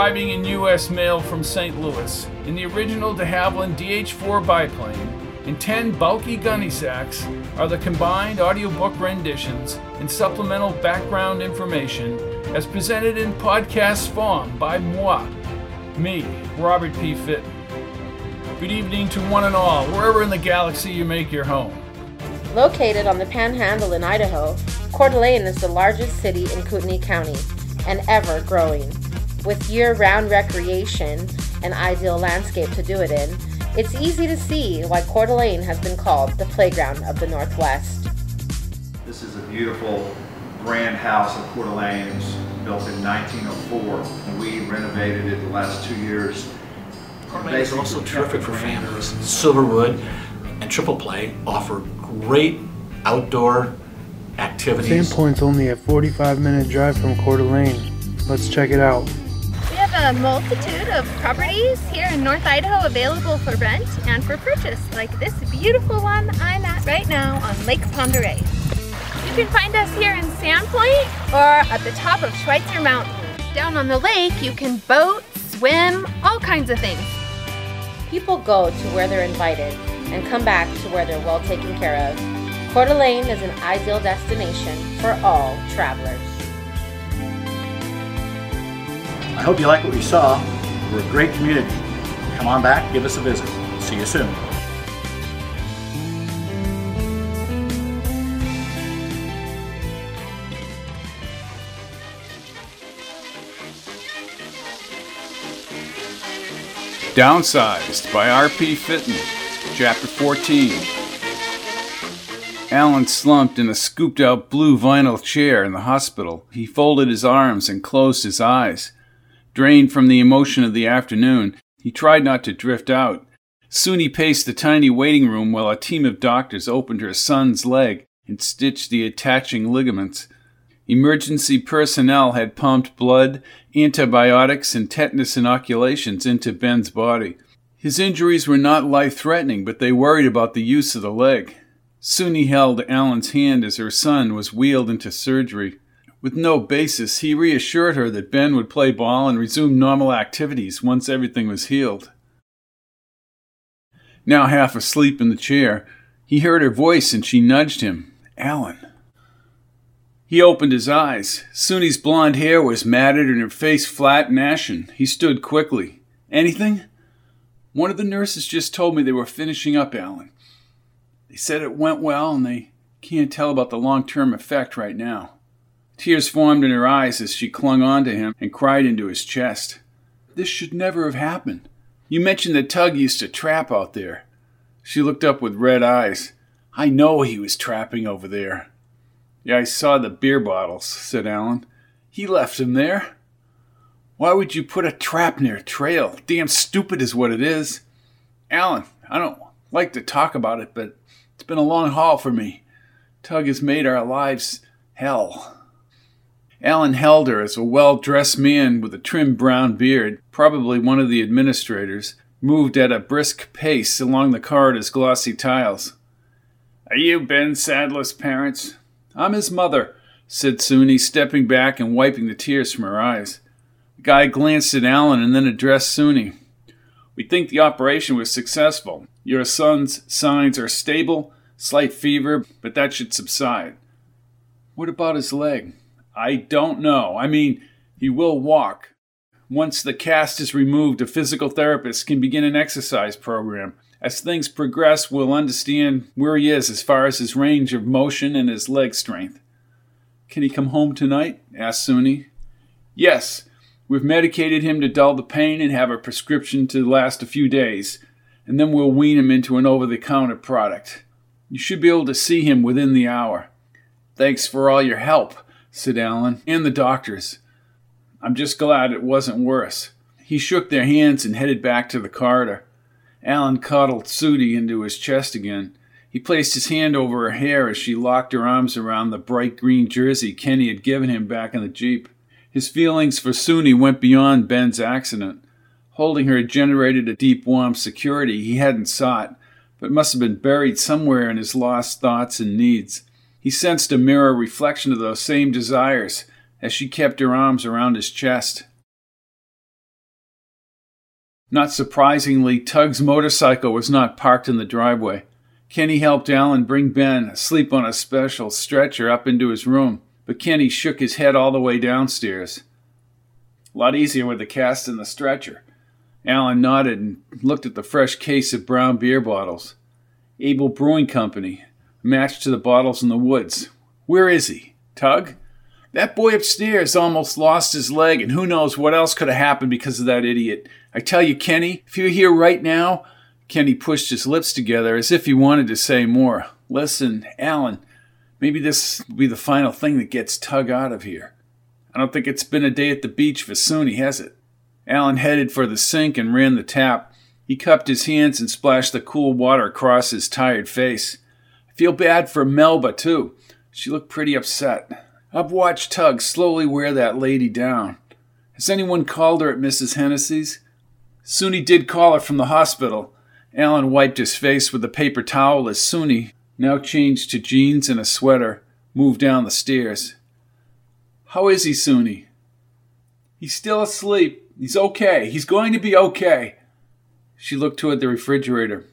arriving in U.S. mail from St. Louis in the original de Havilland DH-4 biplane and 10 bulky gunny sacks are the combined audiobook renditions and supplemental background information as presented in podcast form by moi, me, Robert P. Fitton. Good evening to one and all, wherever in the galaxy you make your home. Located on the Panhandle in Idaho, Coeur d'Alene is the largest city in Kootenai County and ever growing. With year round recreation and ideal landscape to do it in, it's easy to see why Coeur d'Alene has been called the playground of the Northwest. This is a beautiful grand house of Coeur d'Alene. It was built in 1904 and we renovated it the last two years. Coeur d'Alene is also terrific for families. Silverwood and Triple Play offer great outdoor activities. Sandpoint's only a 45 minute drive from Coeur d'Alene. Let's check it out. A multitude of properties here in North Idaho available for rent and for purchase, like this beautiful one I'm at right now on Lake Oreille. You can find us here in Sandpoint or at the top of Schweitzer Mountain. Down on the lake, you can boat, swim, all kinds of things. People go to where they're invited and come back to where they're well taken care of. Coeur d'Alene is an ideal destination for all travelers. I hope you like what you saw. We're a great community. Come on back, give us a visit. See you soon. Downsized by R.P. Fitton, Chapter 14. Alan slumped in a scooped out blue vinyl chair in the hospital. He folded his arms and closed his eyes. Drained from the emotion of the afternoon, he tried not to drift out. Soonie paced the tiny waiting room while a team of doctors opened her son's leg and stitched the attaching ligaments. Emergency personnel had pumped blood, antibiotics, and tetanus inoculations into Ben's body. His injuries were not life threatening, but they worried about the use of the leg. Soonie held Alan's hand as her son was wheeled into surgery. With no basis, he reassured her that Ben would play ball and resume normal activities once everything was healed. Now half asleep in the chair, he heard her voice and she nudged him. Alan. He opened his eyes. Soonie's blonde hair was matted and her face flat and ashen. He stood quickly. Anything? One of the nurses just told me they were finishing up Alan. They said it went well and they can't tell about the long term effect right now. Tears formed in her eyes as she clung on to him and cried into his chest. This should never have happened. You mentioned that Tug used to trap out there. She looked up with red eyes. I know he was trapping over there. Yeah, I saw the beer bottles, said Alan. He left them there. Why would you put a trap near a trail? Damn stupid is what it is. Alan, I don't like to talk about it, but it's been a long haul for me. Tug has made our lives hell. Alan held her as a well dressed man with a trim brown beard, probably one of the administrators, moved at a brisk pace along the corridor's glossy tiles. Are you Ben Sadler's parents? I'm his mother, said Soonie, stepping back and wiping the tears from her eyes. The guy glanced at Alan and then addressed Soonie. We think the operation was successful. Your son's signs are stable, slight fever, but that should subside. What about his leg? I don't know. I mean, he will walk. Once the cast is removed, a physical therapist can begin an exercise program. As things progress, we'll understand where he is as far as his range of motion and his leg strength. Can he come home tonight? asked Soonie. Yes. We've medicated him to dull the pain and have a prescription to last a few days, and then we'll wean him into an over the counter product. You should be able to see him within the hour. Thanks for all your help, said Alan, and the doctors. I'm just glad it wasn't worse. He shook their hands and headed back to the corridor. Alan cuddled Soonie into his chest again. He placed his hand over her hair as she locked her arms around the bright green jersey Kenny had given him back in the Jeep. His feelings for Soonie went beyond Ben's accident. Holding her generated a deep, warm security he hadn't sought, but must have been buried somewhere in his lost thoughts and needs. He sensed a mirror reflection of those same desires as she kept her arms around his chest. Not surprisingly, Tug's motorcycle was not parked in the driveway. Kenny helped Alan bring Ben, asleep on a special stretcher, up into his room, but Kenny shook his head all the way downstairs. A lot easier with the cast in the stretcher. Alan nodded and looked at the fresh case of brown beer bottles. Abel Brewing Company, matched to the bottles in the woods. Where is he? Tug? That boy upstairs almost lost his leg, and who knows what else could have happened because of that idiot. I tell you, Kenny, if you're here right now. Kenny pushed his lips together as if he wanted to say more. Listen, Alan, maybe this will be the final thing that gets Tug out of here. I don't think it's been a day at the beach for Soonie, has it? Alan headed for the sink and ran the tap. He cupped his hands and splashed the cool water across his tired face. Feel bad for Melba, too. She looked pretty upset. I've watched Tug slowly wear that lady down. Has anyone called her at Mrs. Hennessy's? Soonie did call her from the hospital. Alan wiped his face with a paper towel as Soonie, now changed to jeans and a sweater, moved down the stairs. How is he, Soonie? He's still asleep. He's okay. He's going to be okay. She looked toward the refrigerator.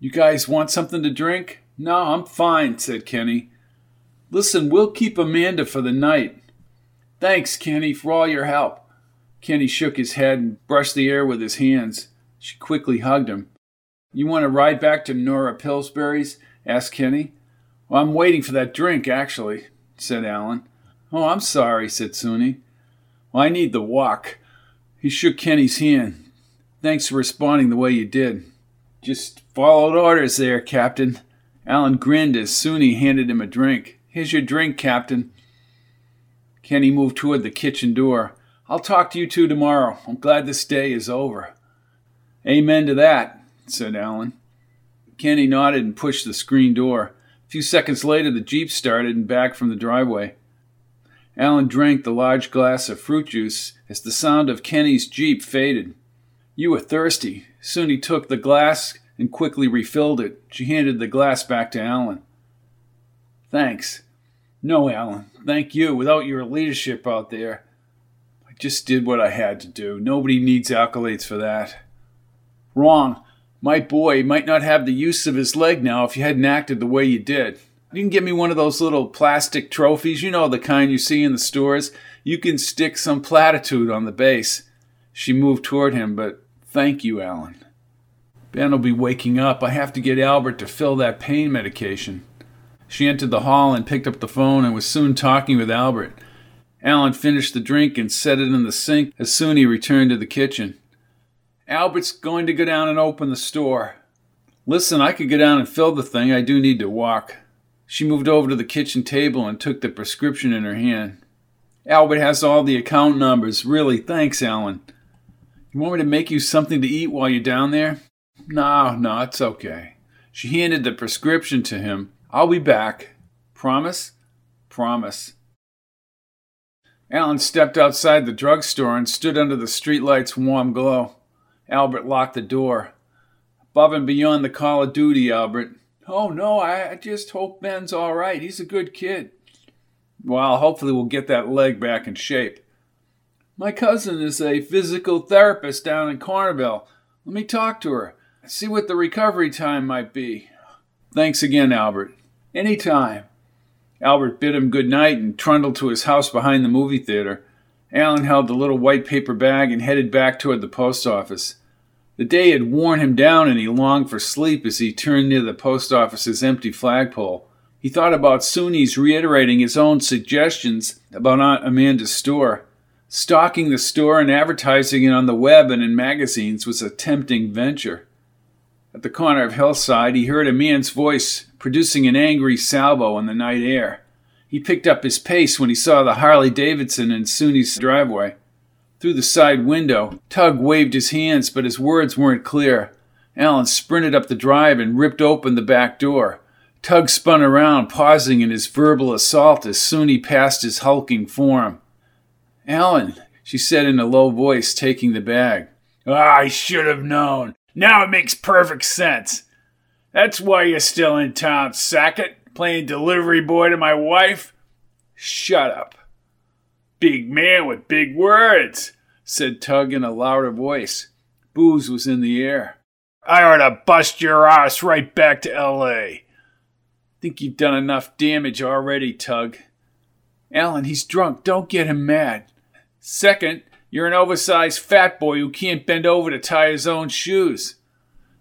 You guys want something to drink? No, I'm fine, said Kenny. Listen, we'll keep Amanda for the night. Thanks, Kenny, for all your help. Kenny shook his head and brushed the air with his hands. She quickly hugged him. You want to ride back to Nora Pillsbury's? asked Kenny. Well, I'm waiting for that drink, actually, said Alan. Oh, I'm sorry, said Soonie. Well, I need the walk. He shook Kenny's hand. Thanks for responding the way you did. Just followed orders there, Captain. Alan grinned as Soonie handed him a drink. Here's your drink, Captain. Kenny moved toward the kitchen door. I'll talk to you two tomorrow. I'm glad this day is over. Amen to that, said Alan. Kenny nodded and pushed the screen door. A few seconds later, the Jeep started and backed from the driveway. Alan drank the large glass of fruit juice as the sound of Kenny's Jeep faded. You were thirsty. Soonie took the glass and quickly refilled it. She handed the glass back to Alan. Thanks. No, Alan, thank you. Without your leadership out there, I just did what I had to do. Nobody needs accolades for that. Wrong. My boy might not have the use of his leg now if you hadn't acted the way you did. You can get me one of those little plastic trophies, you know, the kind you see in the stores. You can stick some platitude on the base. She moved toward him, but thank you, Alan. Ben will be waking up. I have to get Albert to fill that pain medication. She entered the hall and picked up the phone and was soon talking with Albert. Alan finished the drink and set it in the sink as Soonie returned to the kitchen. Albert's going to go down and open the store. Listen, I could go down and fill the thing. I do need to walk. She moved over to the kitchen table and took the prescription in her hand. Albert has all the account numbers. Really, thanks, Alan. You want me to make you something to eat while you're down there? No, no, it's okay. She handed the prescription to him I'll be back. Promise? Promise. Alan stepped outside the drugstore and stood under the streetlight's warm glow. Albert locked the door. Above and beyond the call of duty, Albert. Oh, no, I just hope Ben's all right. He's a good kid. Well, hopefully we'll get that leg back in shape. My cousin is a physical therapist down in Cornerville. Let me talk to her. See what the recovery time might be. Thanks again, Albert. Any time. Albert bid him good night and trundled to his house behind the movie theater. Alan held the little white paper bag and headed back toward the post office. The day had worn him down and he longed for sleep as he turned near the post office's empty flagpole. He thought about Soonie's reiterating his own suggestions about Aunt Amanda's store. Stocking the store and advertising it on the web and in magazines was a tempting venture. At the corner of Hillside, he heard a man's voice producing an angry salvo in the night air. He picked up his pace when he saw the Harley Davidson in Soonie's driveway. Through the side window, Tug waved his hands, but his words weren't clear. Alan sprinted up the drive and ripped open the back door. Tug spun around, pausing in his verbal assault as Soonie passed his hulking form. Alan, she said in a low voice, taking the bag. Ah, I should have known. Now it makes perfect sense. That's why you're still in town, Sackett, playing delivery boy to my wife? Shut up. Big man with big words, said Tug in a louder voice. Booze was in the air. I ought to bust your ass right back to L.A. Think you've done enough damage already, Tug. Alan, he's drunk. Don't get him mad. Second, you're an oversized fat boy who can't bend over to tie his own shoes.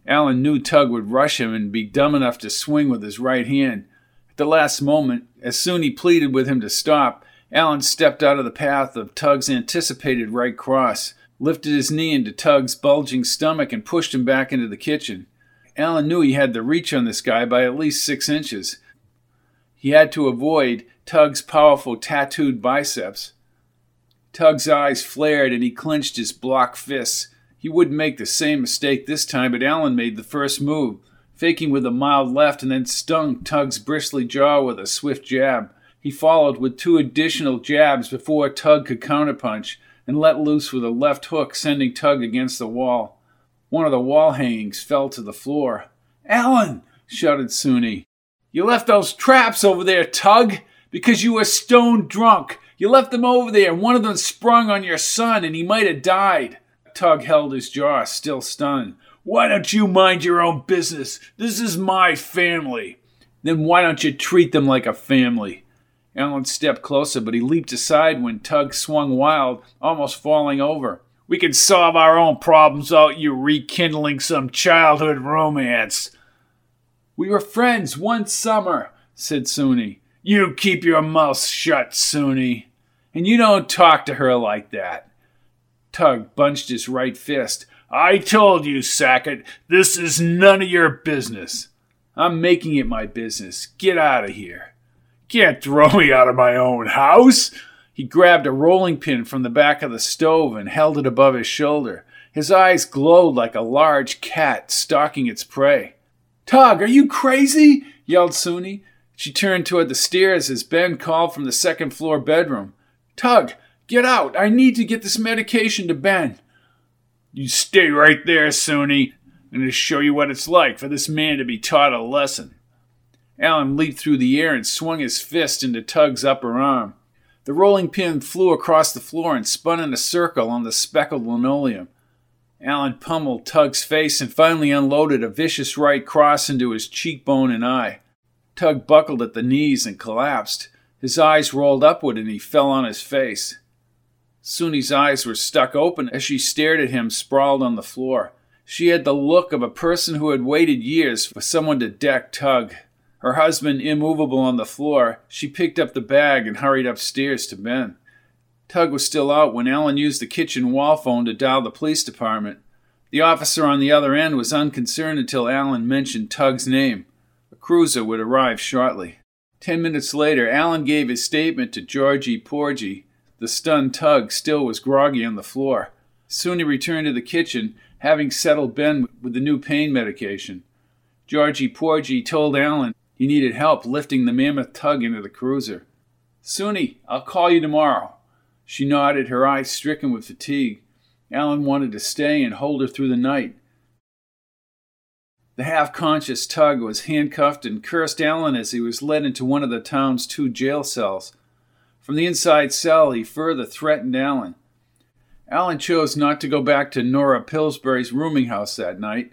Alan knew Tug would rush him and be dumb enough to swing with his right hand. At the last moment, as Soonie pleaded with him to stop, Alan stepped out of the path of Tug's anticipated right cross, lifted his knee into Tug's bulging stomach, and pushed him back into the kitchen. Alan knew he had the reach on this guy by at least six inches. He had to avoid Tug's powerful tattooed biceps. Tug's eyes flared and he clenched his block fists. He wouldn't make the same mistake this time, but Alan made the first move, faking with a mild left and then stung Tug's bristly jaw with a swift jab. He followed with two additional jabs before Tug could counterpunch and let loose with a left hook, sending Tug against the wall. One of the wall hangings fell to the floor. Alan! shouted Soonie. You left those traps over there, Tug, because you were stone drunk. You left them over there, one of them sprung on your son, and he might have died. Tug held his jaw, still stunned. Why don't you mind your own business? This is my family. Then why don't you treat them like a family? Alan stepped closer, but he leaped aside when Tug swung wild, almost falling over. We can solve our own problems without you rekindling some childhood romance. We were friends one summer, said Soonie. You keep your mouth shut, Soonie. And you don't talk to her like that. Tug bunched his right fist. I told you, Sackett, this is none of your business. I'm making it my business. Get out of here. Can't throw me out of my own house. He grabbed a rolling pin from the back of the stove and held it above his shoulder. His eyes glowed like a large cat stalking its prey. Tug, are you crazy? yelled Soonie. She turned toward the stairs as Ben called from the second floor bedroom. Tug, get out. I need to get this medication to Ben. You stay right there, Soonie. I'm going to show you what it's like for this man to be taught a lesson. Alan leaped through the air and swung his fist into Tug's upper arm. The rolling pin flew across the floor and spun in a circle on the speckled linoleum. Alan pummeled Tug's face and finally unloaded a vicious right cross into his cheekbone and eye. Tug buckled at the knees and collapsed. His eyes rolled upward and he fell on his face. Soonie's eyes were stuck open as she stared at him sprawled on the floor. She had the look of a person who had waited years for someone to deck Tug. Her husband immovable on the floor, she picked up the bag and hurried upstairs to Ben. Tug was still out when Alan used the kitchen wall phone to dial the police department. The officer on the other end was unconcerned until Alan mentioned Tug's name. A cruiser would arrive shortly. Ten minutes later, Alan gave his statement to Georgie Porgy. The stunned Tug still was groggy on the floor. Soonie returned to the kitchen, having settled Ben with the new pain medication. Georgie Porgy told Alan he needed help lifting the mammoth tug into the cruiser. Soonie, I'll call you tomorrow. She nodded, her eyes stricken with fatigue. Alan wanted to stay and hold her through the night. The half conscious tug was handcuffed and cursed Alan as he was led into one of the town's two jail cells. From the inside cell, he further threatened Alan. Alan chose not to go back to Nora Pillsbury's rooming house that night,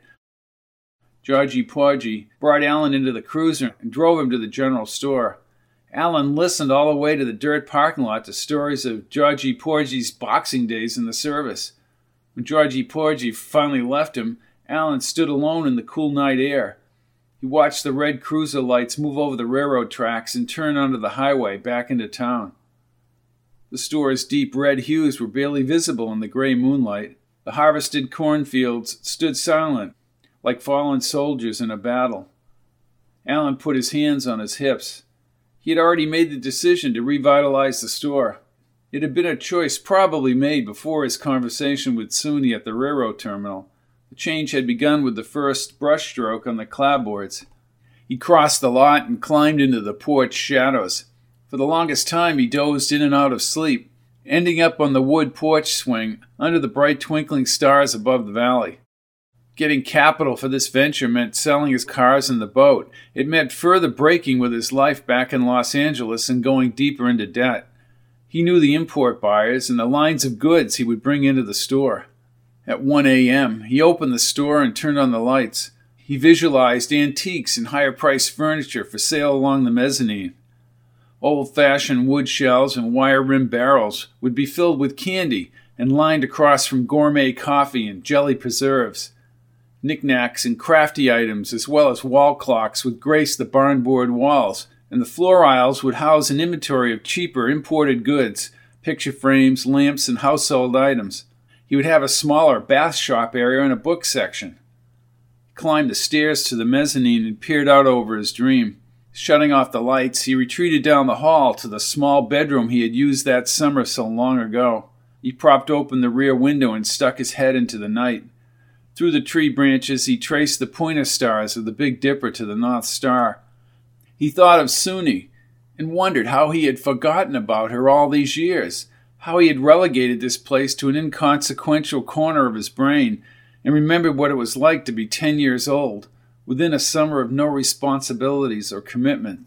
Georgie Porgy brought Alan into the cruiser and drove him to the general store. Alan listened all the way to the dirt parking lot to stories of Georgie Porgy's boxing days in the service. When Georgie Porgy finally left him, Alan stood alone in the cool night air. He watched the red cruiser lights move over the railroad tracks and turn onto the highway back into town. The store's deep red hues were barely visible in the gray moonlight. The harvested cornfields stood silent like fallen soldiers in a battle. Alan put his hands on his hips. He had already made the decision to revitalize the store. It had been a choice probably made before his conversation with Soonie at the railroad terminal. The change had begun with the first brushstroke on the clapboards. He crossed the lot and climbed into the porch shadows. For the longest time, he dozed in and out of sleep, ending up on the wood porch swing under the bright twinkling stars above the valley. Getting capital for this venture meant selling his cars and the boat. It meant further breaking with his life back in Los Angeles and going deeper into debt. He knew the import buyers and the lines of goods he would bring into the store. At 1 a.m., he opened the store and turned on the lights. He visualized antiques and higher priced furniture for sale along the mezzanine. Old fashioned wood shelves and wire rimmed barrels would be filled with candy and lined across from gourmet coffee and jelly preserves. Knickknacks and crafty items, as well as wall clocks, would grace the barnboard walls, and the floor aisles would house an inventory of cheaper imported goods, picture frames, lamps, and household items. He would have a smaller bath shop area and a book section. He climbed the stairs to the mezzanine and peered out over his dream. Shutting off the lights, he retreated down the hall to the small bedroom he had used that summer so long ago. He propped open the rear window and stuck his head into the night. Through the tree branches, he traced the pointer stars of the Big Dipper to the North Star. He thought of Soonie and wondered how he had forgotten about her all these years, how he had relegated this place to an inconsequential corner of his brain, and remembered what it was like to be ten years old, within a summer of no responsibilities or commitment.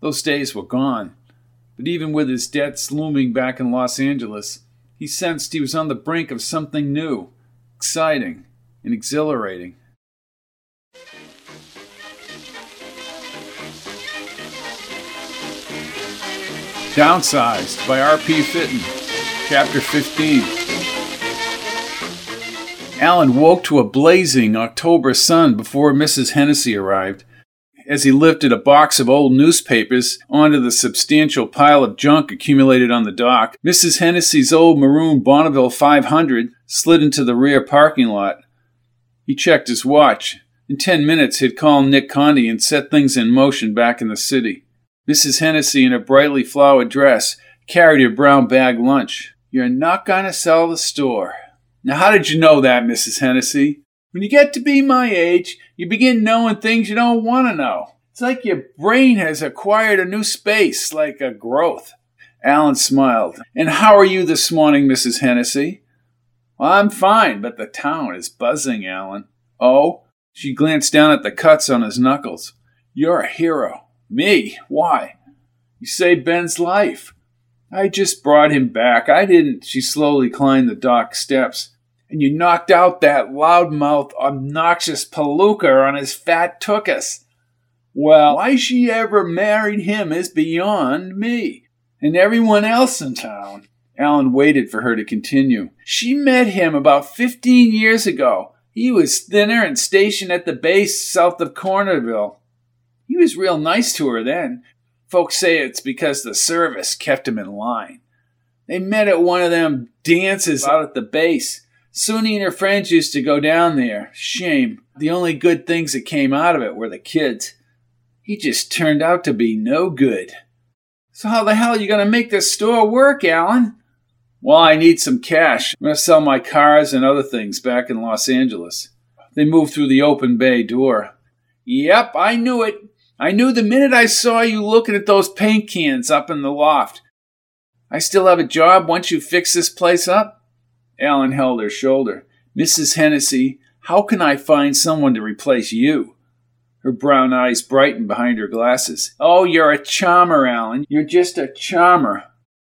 Those days were gone, but even with his debts looming back in Los Angeles, he sensed he was on the brink of something new, exciting, and exhilarating. Downsized by R.P. Fitton, Chapter 15. Alan woke to a blazing October sun before Mrs. Hennessy arrived. As he lifted a box of old newspapers onto the substantial pile of junk accumulated on the dock, Mrs. Hennessy's old maroon Bonneville 500 slid into the rear parking lot. He checked his watch. In ten minutes, he'd call Nick Conti and set things in motion back in the city. Mrs. Hennessy, in a brightly flowered dress, carried her brown bag lunch. You're not going to sell the store. Now, how did you know that, Mrs. Hennessy? When you get to be my age, you begin knowing things you don't want to know. It's like your brain has acquired a new space, like a growth. Alan smiled. And how are you this morning, Mrs. Hennessy? Well, I'm fine, but the town is buzzing, Alan. Oh? She glanced down at the cuts on his knuckles. You're a hero. Me? Why? You saved Ben's life. I just brought him back. I didn't. She slowly climbed the dock steps. And you knocked out that loudmouth, obnoxious palooka on his fat tookus. Well, why she ever married him is beyond me. And everyone else in town. Alan waited for her to continue. She met him about fifteen years ago. He was thinner and stationed at the base south of Cornerville. He was real nice to her then. Folks say it's because the service kept him in line. They met at one of them dances out at the base. Soonie and her friends used to go down there. Shame. The only good things that came out of it were the kids. He just turned out to be no good. So how the hell are you going to make this store work, Alan? Well, I need some cash. I'm going to sell my cars and other things back in Los Angeles. They moved through the open bay door. Yep, I knew it. I knew the minute I saw you looking at those paint cans up in the loft. I still have a job once you fix this place up? Alan held her shoulder. Mrs. Hennessy, how can I find someone to replace you? Her brown eyes brightened behind her glasses. Oh, you're a charmer, Alan. You're just a charmer.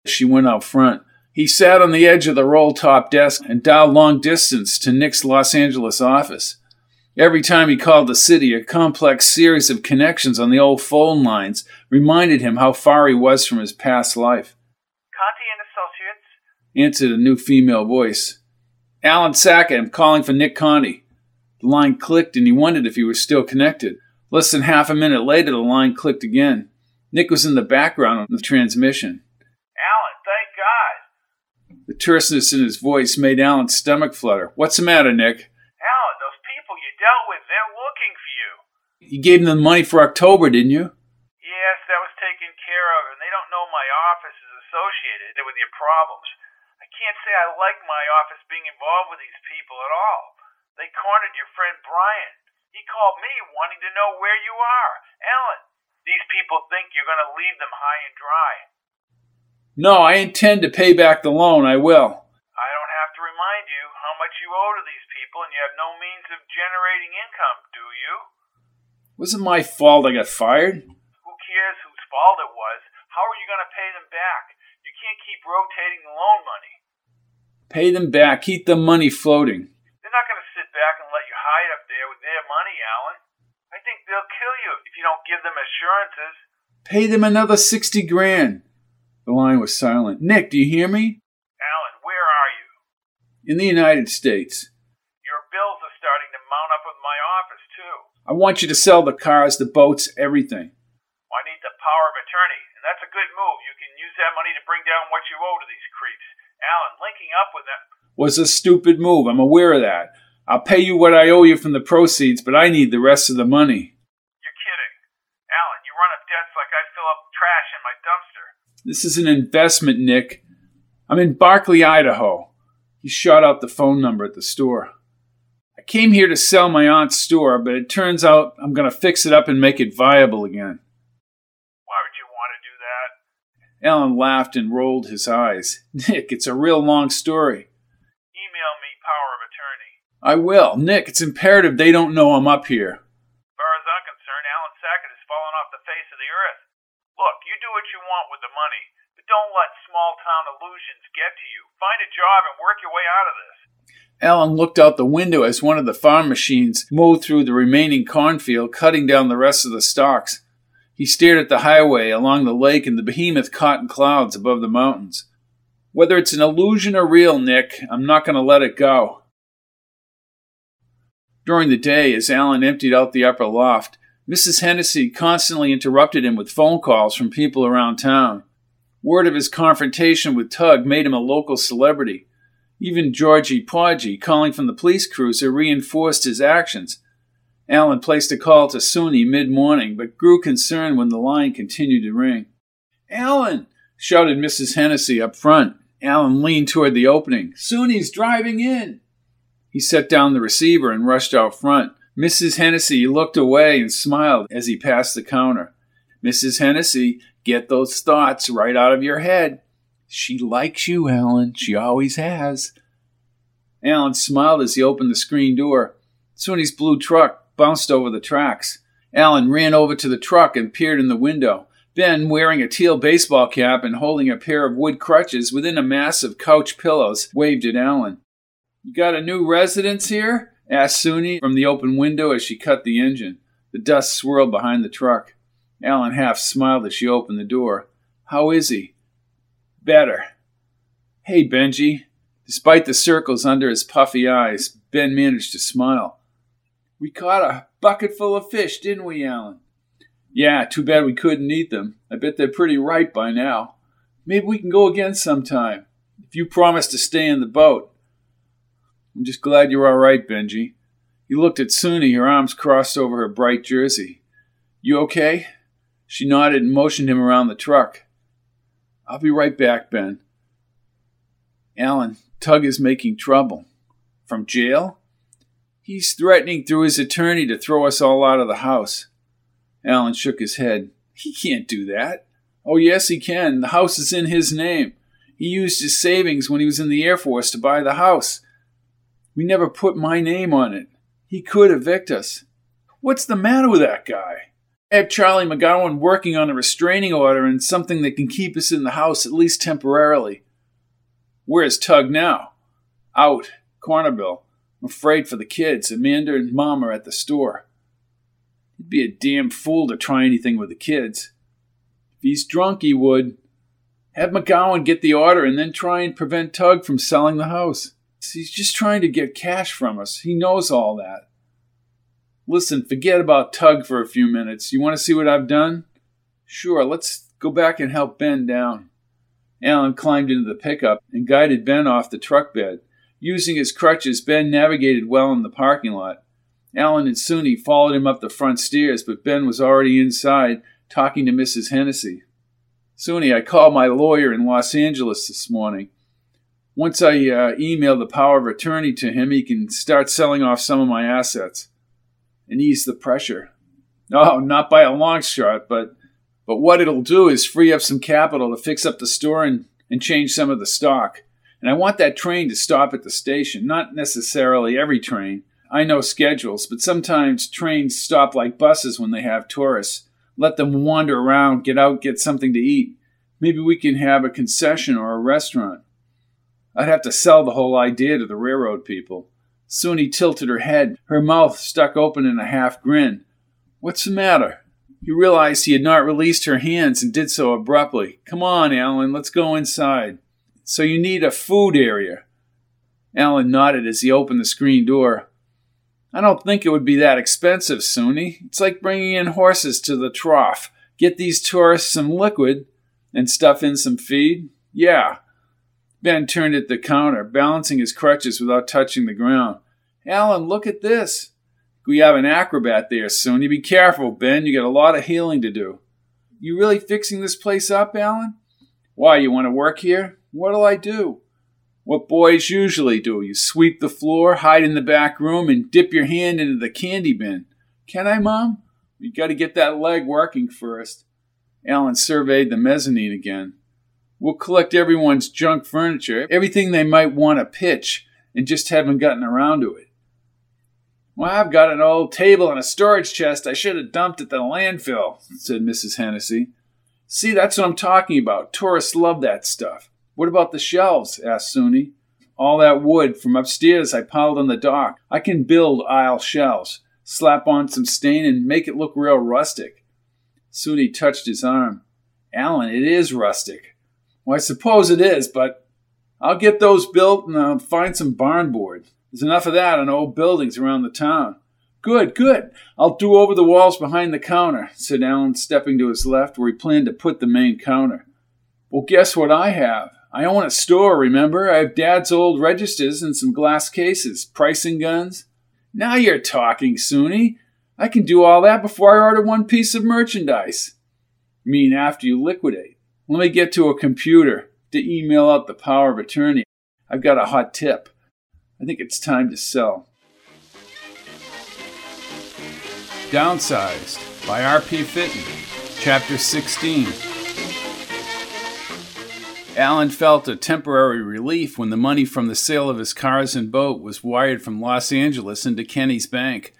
She went out front. He sat on the edge of the roll top desk and dialed long distance to Nick's Los Angeles office. Every time he called the city, a complex series of connections on the old phone lines reminded him how far he was from his past life. Conti and Associates? Answered a new female voice. Alan Sackett, I'm calling for Nick Conti. The line clicked and he wondered if he was still connected. Less than half a minute later, the line clicked again. Nick was in the background on the transmission. Alan, thank God. The terseness in his voice made Alan's stomach flutter. What's the matter, Nick? dealt with, they're looking for you. You gave them the money for October, didn't you? Yes, that was taken care of, and they don't know my office is associated with your problems. I can't say I like my office being involved with these people at all. They cornered your friend Brian. He called me wanting to know where you are. Ellen, these people think you're going to leave them high and dry. No, I intend to pay back the loan. I will. I don't have to remind you how much you owe to these people and you have no means of generating income, do you? Was it my fault I got fired? Who cares whose fault it was? How are you going to pay them back? You can't keep rotating the loan money. Pay them back. Keep the money floating. They're not going to sit back and let you hide up there with their money, Alan. I think they'll kill you if you don't give them assurances. Pay them another 60 grand. The line was silent. Nick, do you hear me? Alan, where are you? In the United States. Your bills are starting to mount up with my office. I want you to sell the cars, the boats, everything. I need the power of attorney, and that's a good move. You can use that money to bring down what you owe to these creeps. Alan, linking up with them was a stupid move. I'm aware of that. I'll pay you what I owe you from the proceeds, but I need the rest of the money. You're kidding. Alan, you run up debts like I fill up trash in my dumpster. This is an investment, Nick. I'm in Barclay, Idaho. He shot out the phone number at the store. I came here to sell my aunt's store, but it turns out I'm going to fix it up and make it viable again. Why would you want to do that? Alan laughed and rolled his eyes. Nick, it's a real long story. Email me power of attorney. I will. Nick, it's imperative they don't know I'm up here. As far as I'm concerned, Alan Sackett has fallen off the face of the earth. Look, you do what you want with the money, but don't let small town illusions get to you. Find a job and work your way out of this. Alan looked out the window as one of the farm machines mowed through the remaining cornfield, cutting down the rest of the stalks. He stared at the highway, along the lake, and the behemoth cotton clouds above the mountains. Whether it's an illusion or real, Nick, I'm not going to let it go. During the day, as Alan emptied out the upper loft, Mrs. Hennessy constantly interrupted him with phone calls from people around town. Word of his confrontation with Tug made him a local celebrity. Even Georgie Porgy, calling from the police cruiser, reinforced his actions. Alan placed a call to Soonie mid morning, but grew concerned when the line continued to ring. Alan! shouted Mrs. Hennessy up front. Alan leaned toward the opening. Soonie's driving in! He set down the receiver and rushed out front. Mrs. Hennessy looked away and smiled as he passed the counter. Mrs. Hennessy, get those thoughts right out of your head. She likes you, Alan. She always has. Alan smiled as he opened the screen door. Soonie's blue truck bounced over the tracks. Alan ran over to the truck and peered in the window. Ben, wearing a teal baseball cap and holding a pair of wood crutches within a mass of couch pillows, waved at Alan. You got a new residence here? asked Soonie from the open window as she cut the engine. The dust swirled behind the truck. Alan half smiled as she opened the door. How is he? Better. Hey, Benji. Despite the circles under his puffy eyes, Ben managed to smile. We caught a bucket full of fish, didn't we, Alan? Yeah, too bad we couldn't eat them. I bet they're pretty ripe by now. Maybe we can go again sometime, if you promise to stay in the boat. I'm just glad you're all right, Benji. He looked at Soonie, her arms crossed over her bright jersey. You okay? She nodded and motioned him around the truck. I'll be right back, Ben. Alan, Tug is making trouble. From jail? He's threatening through his attorney to throw us all out of the house. Alan shook his head. He can't do that. Oh, yes, he can. The house is in his name. He used his savings when he was in the Air Force to buy the house. We never put my name on it. He could evict us. What's the matter with that guy? Have Charlie McGowan working on a restraining order and something that can keep us in the house at least temporarily. Where's Tug now? Out. Cornerville. I'm afraid for the kids. Amanda and Mom are at the store. He'd be a damn fool to try anything with the kids. If he's drunk, he would. Have McGowan get the order and then try and prevent Tug from selling the house. He's just trying to get cash from us. He knows all that. Listen, forget about Tug for a few minutes. You want to see what I've done? Sure, let's go back and help Ben down. Alan climbed into the pickup and guided Ben off the truck bed. Using his crutches, Ben navigated well in the parking lot. Alan and Soonie followed him up the front stairs, but Ben was already inside talking to Mrs. Hennessy. Soonie, I called my lawyer in Los Angeles this morning. Once I uh, email the power of attorney to him, he can start selling off some of my assets and ease the pressure. No, not by a long shot, but but what it'll do is free up some capital to fix up the store and, and change some of the stock. And I want that train to stop at the station, not necessarily every train. I know schedules, but sometimes trains stop like buses when they have tourists. Let them wander around, get out, get something to eat. Maybe we can have a concession or a restaurant. I'd have to sell the whole idea to the railroad people. Soonie tilted her head, her mouth stuck open in a half grin. What's the matter? He realized he had not released her hands and did so abruptly. Come on, Alan, let's go inside. So you need a food area. Alan nodded as he opened the screen door. I don't think it would be that expensive, Soonie. It's like bringing in horses to the trough. Get these tourists some liquid and stuff in some feed. Yeah. Ben turned at the counter, balancing his crutches without touching the ground. Alan, look at this. We have an acrobat there, Soonie. Be careful, Ben. You got a lot of healing to do. You really fixing this place up, Alan? Why, you want to work here? What'll I do? What boys usually do. You sweep the floor, hide in the back room, and dip your hand into the candy bin. Can I, Mom? You got to get that leg working first. Alan surveyed the mezzanine again. We'll collect everyone's junk furniture, everything they might want to pitch, and just haven't gotten around to it. Well, I've got an old table and a storage chest I should have dumped at the landfill, said Mrs. Hennessy. See, that's what I'm talking about. Tourists love that stuff. What about the shelves? asked Soonie. All that wood from upstairs I piled on the dock. I can build aisle shelves, slap on some stain, and make it look real rustic. Soonie touched his arm. Alan, it is rustic. Well, I suppose it is, but I'll get those built and I'll find some barn board. There's enough of that on old buildings around the town. Good, good. I'll do over the walls behind the counter, said Alan, stepping to his left where he planned to put the main counter. Well, guess what I have? I own a store, remember? I have Dad's old registers and some glass cases, pricing guns. Now you're talking, Soonie. I can do all that before I order one piece of merchandise. You mean after you liquidate? Let me get to a computer to email out the power of attorney. I've got a hot tip. I think it's time to sell. Downsized by R.P. Fitton, Chapter 16. Alan felt a temporary relief when the money from the sale of his cars and boat was wired from Los Angeles into Kenny's bank.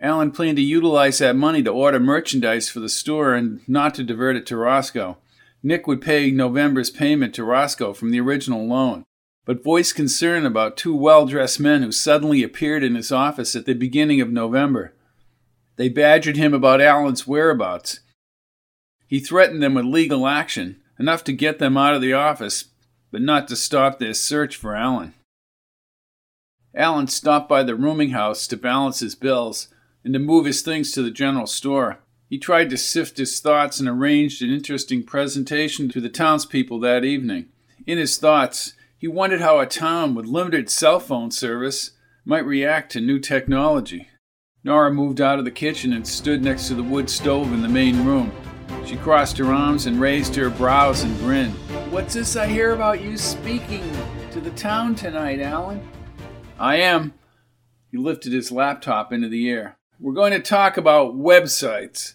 Alan planned to utilize that money to order merchandise for the store and not to divert it to Roscoe. Nick would pay November's payment to Roscoe from the original loan, but voiced concern about two well dressed men who suddenly appeared in his office at the beginning of November. They badgered him about Alan's whereabouts. He threatened them with legal action, enough to get them out of the office, but not to stop their search for Alan. Alan stopped by the rooming house to balance his bills and to move his things to the general store. He tried to sift his thoughts and arranged an interesting presentation to the townspeople that evening. In his thoughts, he wondered how a town with limited cell phone service might react to new technology. Nora moved out of the kitchen and stood next to the wood stove in the main room. She crossed her arms and raised her brows and grinned. What's this I hear about you speaking to the town tonight, Alan? I am. He lifted his laptop into the air. We're going to talk about websites.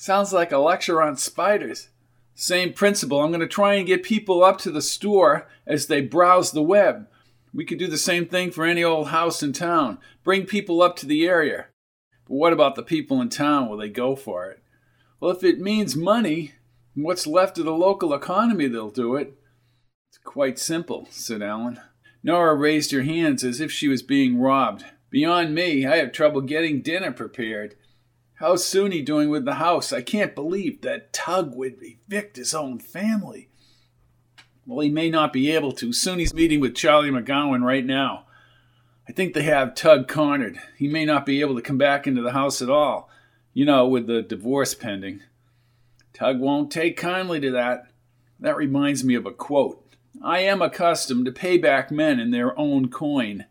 Sounds like a lecture on spiders. Same principle. I'm going to try and get people up to the store as they browse the web. We could do the same thing for any old house in town. Bring people up to the area. But what about the people in town? Will they go for it? Well, if it means money, what's left of the local economy, they'll do it. It's quite simple, said Alan. Nora raised her hands as if she was being robbed. Beyond me, I have trouble getting dinner prepared. How's Soonie doing with the house? I can't believe that Tug would evict his own family. Well, he may not be able to. Soonie's meeting with Charlie McGowan right now. I think they have Tug cornered. He may not be able to come back into the house at all, you know, with the divorce pending. Tug won't take kindly to that. That reminds me of a quote. I am accustomed to pay back men in their own coin.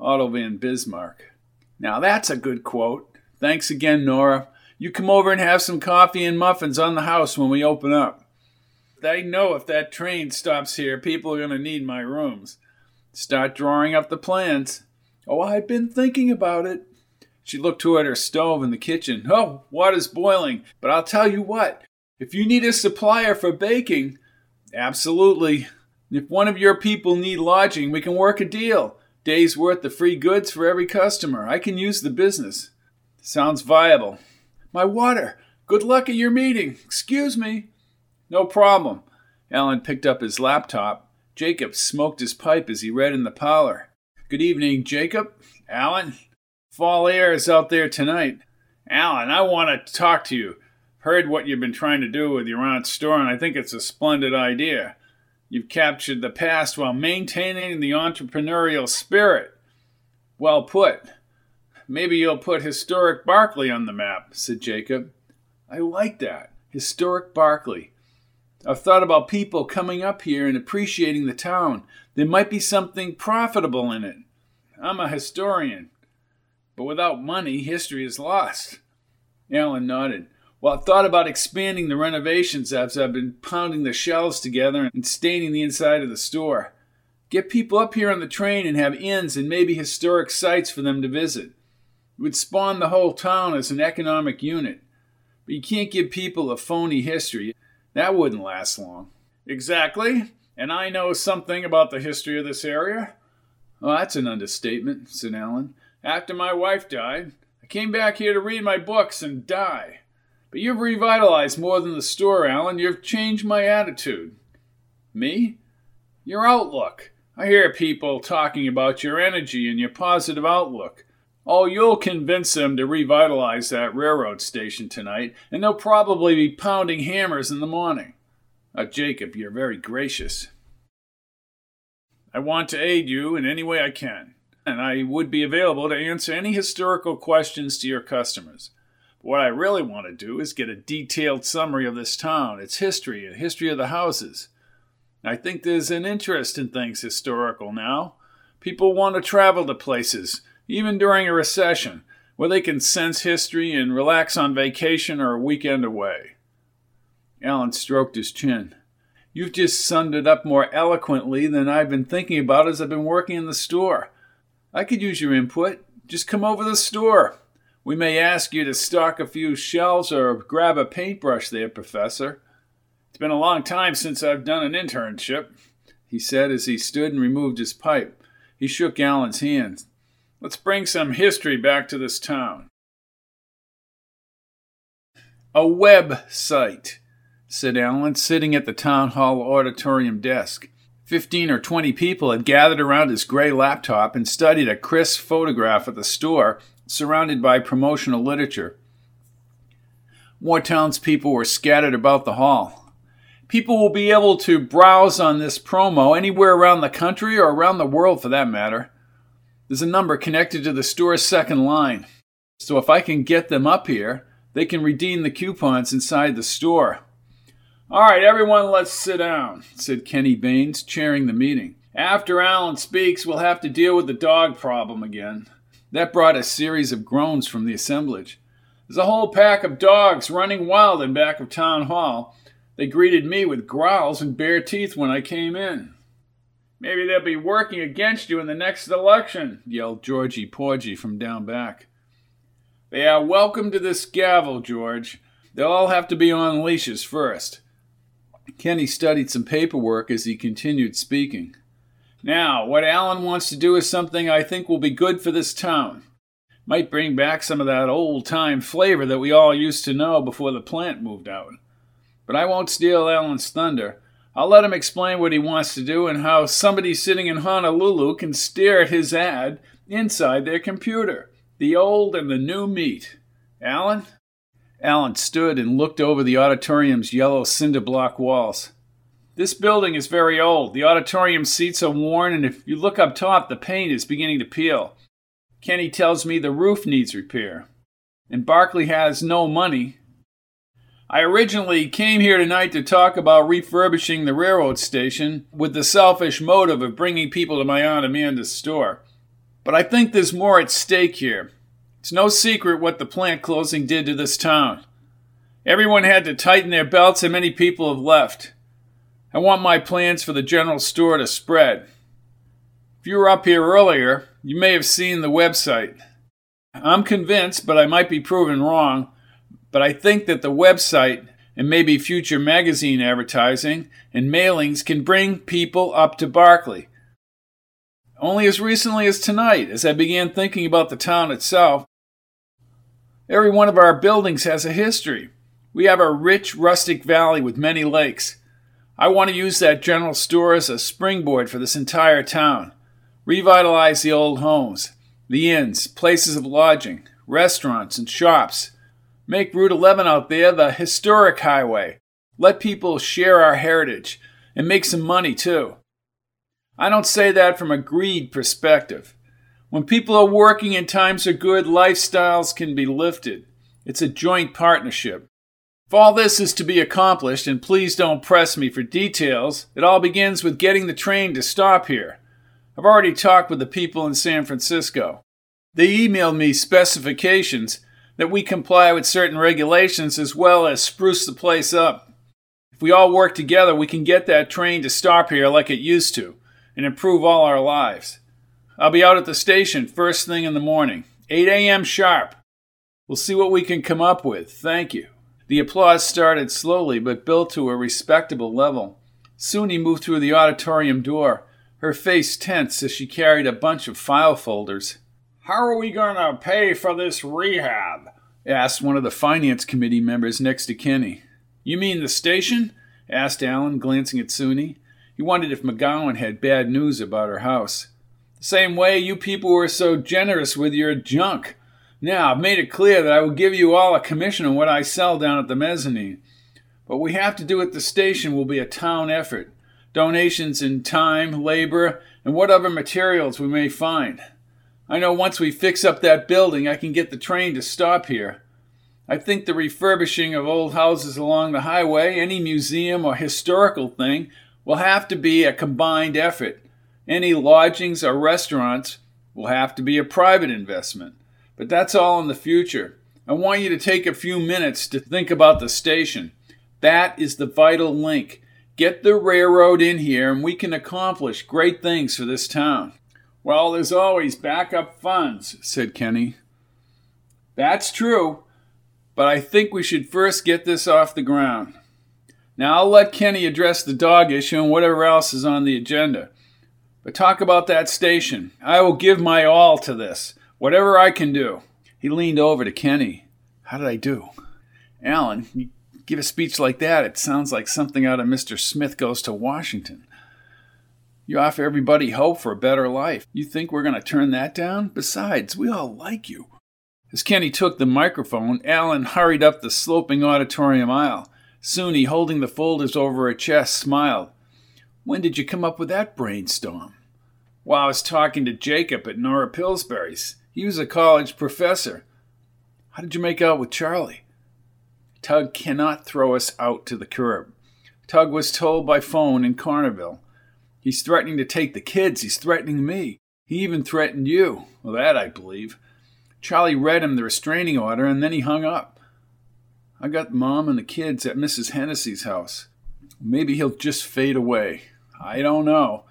Otto von Bismarck. Now that's a good quote. Thanks again, Nora. You come over and have some coffee and muffins on the house when we open up. I know if that train stops here, people are going to need my rooms. Start drawing up the plans. Oh, I've been thinking about it. She looked toward her stove in the kitchen. Oh, water's boiling. But I'll tell you what, if you need a supplier for baking, absolutely. If one of your people need lodging, we can work a deal. Day's worth of free goods for every customer. I can use the business. Sounds viable. My water. Good luck at your meeting. Excuse me. No problem. Alan picked up his laptop Jacob smoked his pipe as he read in the parlor. Good evening, Jacob. Alan. Fall air is out there tonight. Alan, I want to talk to you. Heard what you've been trying to do with your aunt's store, and I think it's a splendid idea. You've captured the past while maintaining the entrepreneurial spirit. Well put. Maybe you'll put historic Barclay on the map, said Jacob. I like that. Historic Barclay. I've thought about people coming up here and appreciating the town. There might be something profitable in it. I'm a historian, but without money, history is lost. Alan nodded. Well, I've thought about expanding the renovations as I've been pounding the shelves together and staining the inside of the store. Get people up here on the train and have inns and maybe historic sites for them to visit. Would spawn the whole town as an economic unit. But you can't give people a phony history. That wouldn't last long. Exactly. And I know something about the history of this area. Well, that's an understatement, said Alan. After my wife died, I came back here to read my books and die. But you've revitalized more than the store, Alan. You've changed my attitude. Me? Your outlook. I hear people talking about your energy and your positive outlook. Oh, you'll convince them to revitalize that railroad station tonight, and they'll probably be pounding hammers in the morning. Uh, Jacob, you're very gracious. I want to aid you in any way I can, and I would be available to answer any historical questions to your customers. But what I really want to do is get a detailed summary of this town, its history, and history of the houses. I think there's an interest in things historical now. People want to travel to places even during a recession, where they can sense history and relax on vacation or a weekend away. Alan stroked his chin. You've just summed it up more eloquently than I've been thinking about as I've been working in the store. I could use your input. Just come over to the store. We may ask you to stock a few shelves or grab a paintbrush there, Professor. It's been a long time since I've done an internship, he said as he stood and removed his pipe. He shook Alan's hand. Let's bring some history back to this town. A web site, said Alan, sitting at the town hall auditorium desk. Fifteen or twenty people had gathered around his gray laptop and studied a crisp photograph of the store, surrounded by promotional literature. More townspeople were scattered about the hall. People will be able to browse on this promo anywhere around the country or around the world for that matter. There's a number connected to the store's second line. So if I can get them up here, they can redeem the coupons inside the store. All right, everyone, let's sit down, said Kenny Baines, chairing the meeting. After Alan speaks, we'll have to deal with the dog problem again. That brought a series of groans from the assemblage. There's a whole pack of dogs running wild in back of town hall. They greeted me with growls and bare teeth when I came in. Maybe they'll be working against you in the next election, yelled Georgie Porgy from down back. They are welcome to this gavel, George. They'll all have to be on leashes first. Kenny studied some paperwork as he continued speaking. Now, what Alan wants to do is something I think will be good for this town. Might bring back some of that old time flavor that we all used to know before the plant moved out. But I won't steal Alan's thunder. I'll let him explain what he wants to do and how somebody sitting in Honolulu can stare at his ad inside their computer. The old and the new meet. Alan? Alan stood and looked over the auditorium's yellow cinder block walls. This building is very old. The auditorium seats are worn, and if you look up top, the paint is beginning to peel. Kenny tells me the roof needs repair. And Barclay has no money, I originally came here tonight to talk about refurbishing the railroad station with the selfish motive of bringing people to my Aunt Amanda's store. But I think there's more at stake here. It's no secret what the plant closing did to this town. Everyone had to tighten their belts, and many people have left. I want my plans for the general store to spread. If you were up here earlier, you may have seen the website. I'm convinced, but I might be proven wrong, but I think that the website and maybe future magazine advertising and mailings can bring people up to Barclay. Only as recently as tonight, as I began thinking about the town itself, every one of our buildings has a history. We have a rich rustic valley with many lakes. I want to use that general store as a springboard for this entire town. Revitalize the old homes, the inns, places of lodging, restaurants, and shops. Make Route 11 out there the historic highway. Let people share our heritage and make some money too. I don't say that from a greed perspective. When people are working and times are good, lifestyles can be lifted. It's a joint partnership. If all this is to be accomplished, and please don't press me for details, it all begins with getting the train to stop here. I've already talked with the people in San Francisco. They emailed me specifications that we comply with certain regulations as well as spruce the place up. If we all work together, we can get that train to stop here like it used to and improve all our lives. I'll be out at the station first thing in the morning, 8 a.m. sharp. We'll see what we can come up with. Thank you. The applause started slowly but built to a respectable level. Soonie moved through the auditorium door, her face tense as she carried a bunch of file folders. How are we going to pay for this rehab? asked one of the finance committee members next to Kenny. You mean the station? asked Alan, glancing at Soonie. He wondered if McGowan had bad news about her house. The same way you people were so generous with your junk, now, I've made it clear that I will give you all a commission on what I sell down at the mezzanine. What we have to do at the station will be a town effort. Donations in time, labor, and whatever materials we may find. I know once we fix up that building, I can get the train to stop here. I think the refurbishing of old houses along the highway, any museum or historical thing, will have to be a combined effort. Any lodgings or restaurants will have to be a private investment. But that's all in the future. I want you to take a few minutes to think about the station. That is the vital link. Get the railroad in here and we can accomplish great things for this town. Well, there's always backup funds, said Kenny. That's true, but I think we should first get this off the ground. Now, I'll let Kenny address the dog issue and whatever else is on the agenda. But talk about that station. I will give my all to this. Whatever I can do. He leaned over to Kenny. How did I do? Alan, you give a speech like that, it sounds like something out of Mr. Smith Goes to Washington. You offer everybody hope for a better life. You think we're going to turn that down? Besides, we all like you. As Kenny took the microphone, Alan hurried up the sloping auditorium aisle. Soonie, holding the folders over her chest, smiled. When did you come up with that brainstorm? While I was talking to Jacob at Nora Pillsbury's. He was a college professor. How did you make out with Charlie? Tug cannot throw us out to the curb. Tug was told by phone in Carnerville. He's threatening to take the kids. He's threatening me. He even threatened you. Well, that I believe. Charlie read him the restraining order and then he hung up. I got Mom and the kids at Mrs. Hennessy's house. Maybe he'll just fade away. I don't know.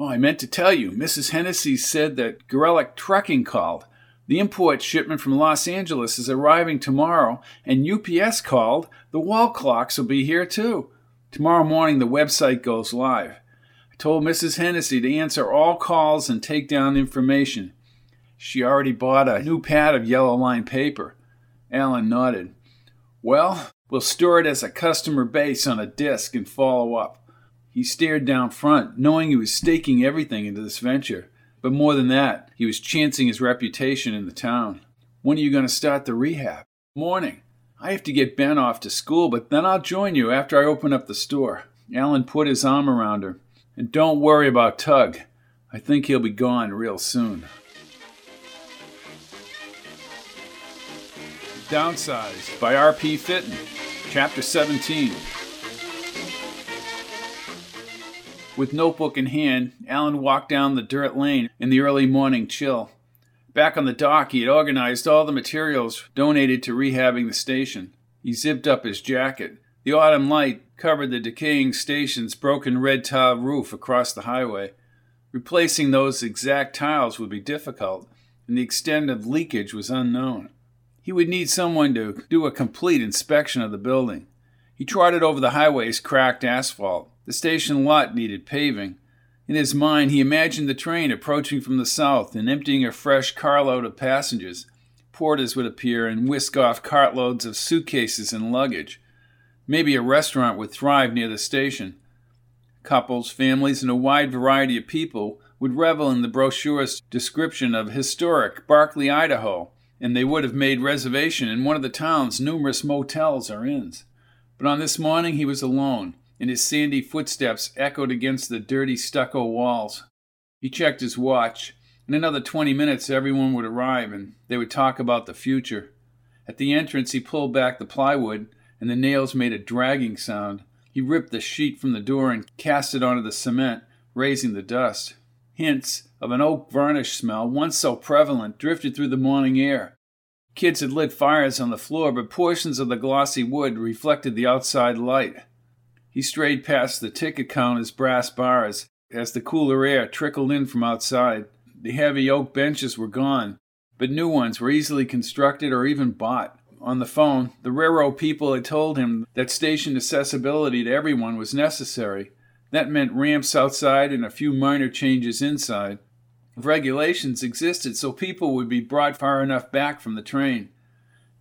Oh, I meant to tell you, Mrs. Hennessy said that Gorelick Trucking called. The import shipment from Los Angeles is arriving tomorrow, and UPS called. The wall clocks will be here too. Tomorrow morning, the website goes live. Told Mrs. Hennessy to answer all calls and take down information. She already bought a new pad of yellow line paper. Alan nodded. Well, we'll store it as a customer base on a disk and follow up. He stared down front, knowing he was staking everything into this venture. But more than that, he was chancing his reputation in the town. When are you going to start the rehab? Morning. I have to get Ben off to school, but then I'll join you after I open up the store. Alan put his arm around her. And don't worry about Tug. I think he'll be gone real soon. Downsized by R.P. Fitton, Chapter 17. With notebook in hand, Alan walked down the dirt lane in the early morning chill. Back on the dock, he had organized all the materials donated to rehabbing the station. He zipped up his jacket. The autumn light covered the decaying station's broken red tile roof across the highway. Replacing those exact tiles would be difficult, and the extent of leakage was unknown. He would need someone to do a complete inspection of the building. He trotted over the highway's cracked asphalt. The station lot needed paving. In his mind, he imagined the train approaching from the south and emptying a fresh carload of passengers. Porters would appear and whisk off cartloads of suitcases and luggage. Maybe a restaurant would thrive near the station. Couples, families, and a wide variety of people would revel in the brochure's description of historic Barclay, Idaho, and they would have made reservation in one of the town's numerous motels or inns. But on this morning he was alone, and his sandy footsteps echoed against the dirty stucco walls. He checked his watch. In another twenty minutes everyone would arrive, and they would talk about the future. At the entrance he pulled back the plywood, and the nails made a dragging sound. He ripped the sheet from the door and cast it onto the cement, raising the dust. Hints of an oak varnish smell, once so prevalent, drifted through the morning air. Kids had lit fires on the floor, but portions of the glossy wood reflected the outside light. He strayed past the ticket counter's brass bars as the cooler air trickled in from outside. The heavy oak benches were gone, but new ones were easily constructed or even bought. On the phone, the railroad people had told him that station accessibility to everyone was necessary. That meant ramps outside and a few minor changes inside. Regulations existed so people would be brought far enough back from the train.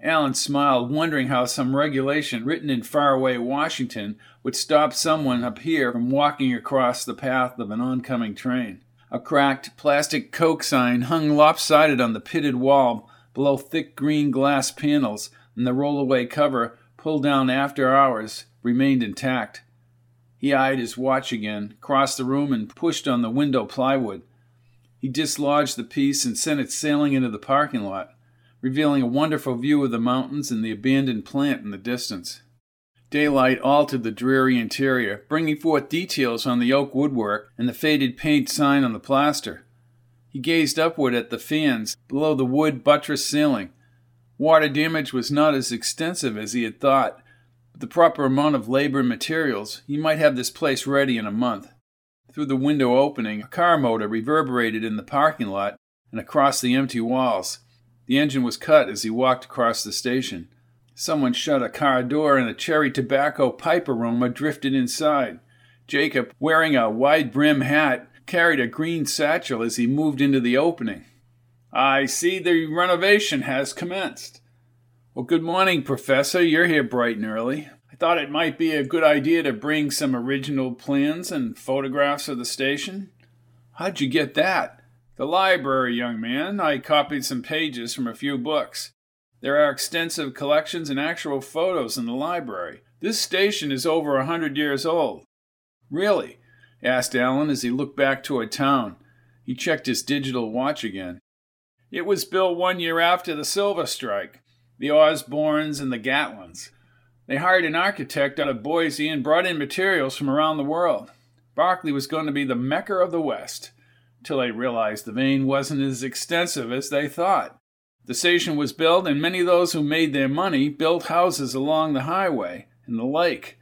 Alan smiled, wondering how some regulation written in faraway Washington would stop someone up here from walking across the path of an oncoming train. A cracked plastic Coke sign hung lopsided on the pitted wall below thick green glass panels, and the rollaway cover, pulled down after hours, remained intact. He eyed his watch again, crossed the room, and pushed on the window plywood. He dislodged the piece and sent it sailing into the parking lot, revealing a wonderful view of the mountains and the abandoned plant in the distance. Daylight altered the dreary interior, bringing forth details on the oak woodwork and the faded paint sign on the plaster. He gazed upward at the fans below the wood buttress ceiling. Water damage was not as extensive as he had thought. With the proper amount of labor and materials, he might have this place ready in a month. Through the window opening, a car motor reverberated in the parking lot and across the empty walls. The engine was cut as he walked across the station. Someone shut a car door and a cherry tobacco pipe aroma drifted inside. Jacob, wearing a wide brim hat, carried a green satchel as he moved into the opening. I see the renovation has commenced. Well, good morning, Professor. You're here bright and early. I thought it might be a good idea to bring some original plans and photographs of the station. How'd you get that? The library, young man. I copied some pages from a few books. There are extensive collections and actual photos in the library. This station is over a hundred years old. Really? Asked Alan as he looked back toward town. He checked his digital watch again. It was built one year after the Silver Strike, the Osborns and the Gatlins. They hired an architect out of Boise and brought in materials from around the world. Barclay was going to be the Mecca of the West, till they realized the vein wasn't as extensive as they thought. The station was built, and many of those who made their money built houses along the highway and the lake.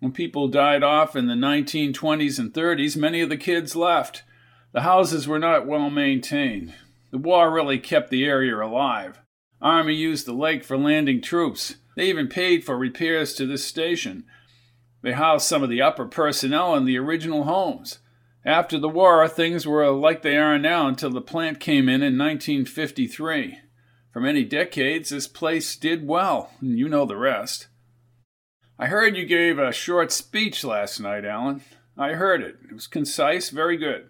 When people died off in the 1920s and 30s, many of the kids left. The houses were not well maintained. The war really kept the area alive. Army used the lake for landing troops. They even paid for repairs to this station. They housed some of the upper personnel in the original homes. After the war, things were like they are now until the plant came in in 1953. For many decades, this place did well, and you know the rest. I heard you gave a short speech last night, Alan. I heard it. It was concise, very good.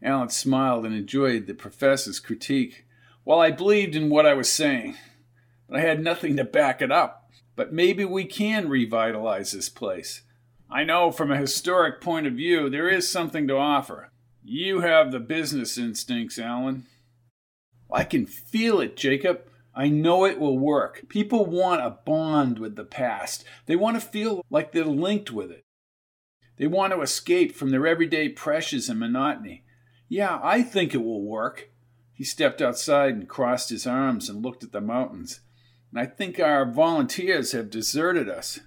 Alan smiled and enjoyed the professor's critique. Well, I believed in what I was saying, but I had nothing to back it up. But maybe we can revitalize this place. I know from a historic point of view there is something to offer. You have the business instincts, Alan. I can feel it, Jacob. I know it will work. People want a bond with the past. They want to feel like they're linked with it. They want to escape from their everyday pressures and monotony. Yeah, I think it will work. He stepped outside and crossed his arms and looked at the mountains. And I think our volunteers have deserted us.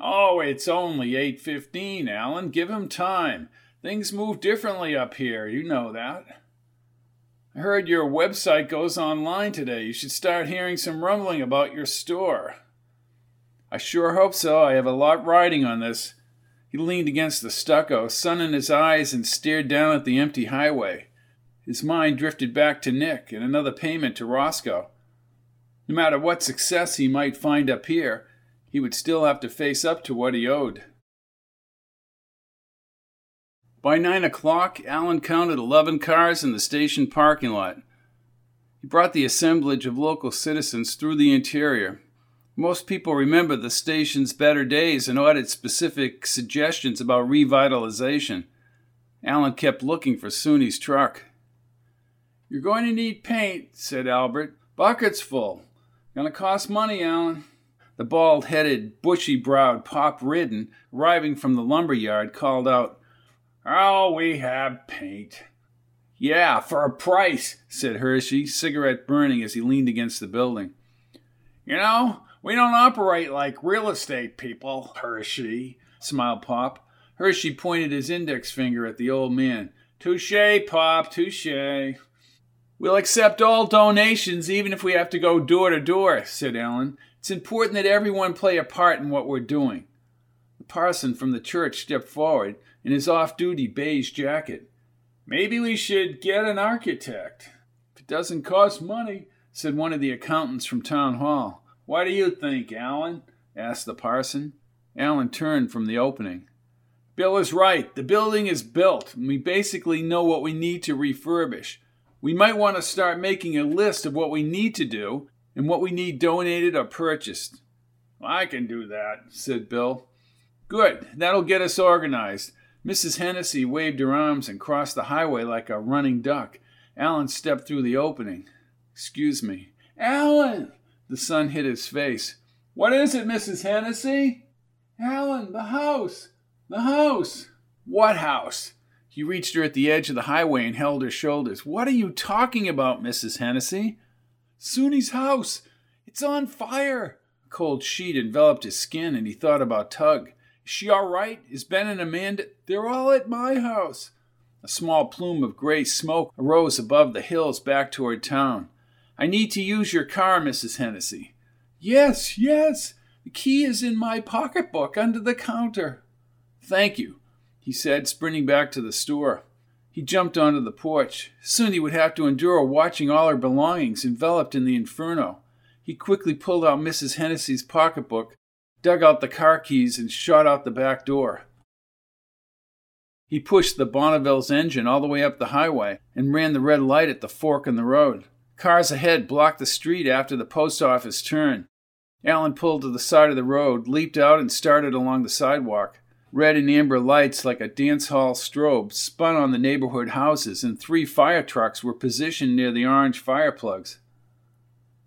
Oh, it's only 8:15, Alan. Give him time. Things move differently up here. You know that. I heard your website goes online today. You should start hearing some rumbling about your store. I sure hope so. I have a lot riding on this. He leaned against the stucco, sun in his eyes, and stared down at the empty highway. His mind drifted back to Nick and another payment to Roscoe. No matter what success he might find up here, he would still have to face up to what he owed. By nine o'clock, Alan counted 11 cars in the station parking lot. He brought the assemblage of local citizens through the interior. Most people remember the station's better days and audit specific suggestions about revitalization. Alan kept looking for Soonie's truck. You're going to need paint, said Albert. Buckets full. Gonna cost money, Alan. The bald headed, bushy browed Pop Ridden, arriving from the lumber yard, called out, Oh, we have paint. Yeah, for a price, said Hershey, cigarette burning as he leaned against the building. You know, we don't operate like real estate people, Hershey, smiled Pop. Hershey pointed his index finger at the old man. Touche, Pop, touche. We'll accept all donations, even if we have to go door to door, said Alan. It's important that everyone play a part in what we're doing. The parson from the church stepped forward in his off duty beige jacket. Maybe we should get an architect. If it doesn't cost money, said one of the accountants from town hall. What do you think, Alan? asked the parson. Alan turned from the opening. Bill is right. The building is built, and we basically know what we need to refurbish. We might want to start making a list of what we need to do and what we need donated or purchased. I can do that, said Bill. Good. That'll get us organized. Mrs. Hennessy waved her arms and crossed the highway like a running duck. Alan stepped through the opening. Excuse me. Alan! The sun hit his face. What is it, Mrs. Hennessy? Alan, the house! The house! What house? He reached her at the edge of the highway and held her shoulders. What are you talking about, Mrs. Hennessy? Soonie's house! It's on fire! A cold sheet enveloped his skin, and he thought about Tug. She all right? Is Ben and Amanda? They're all at my house. A small plume of gray smoke arose above the hills back toward town. I need to use your car, Mrs. Hennessy. Yes, yes. The key is in my pocketbook under the counter. Thank you he said, sprinting back to the store. He jumped onto the porch. Soonie would have to endure watching all her belongings enveloped in the inferno. He quickly pulled out Mrs. Hennessy's pocketbook, dug out the car keys, and shot out the back door. He pushed the Bonneville's engine all the way up the highway and ran the red light at the fork in the road. Cars ahead blocked the street after the post office turn. Alan pulled to the side of the road, leaped out, and started along the sidewalk. Red and amber lights, like a dance hall strobe, spun on the neighborhood houses, and three fire trucks were positioned near the orange fire plugs.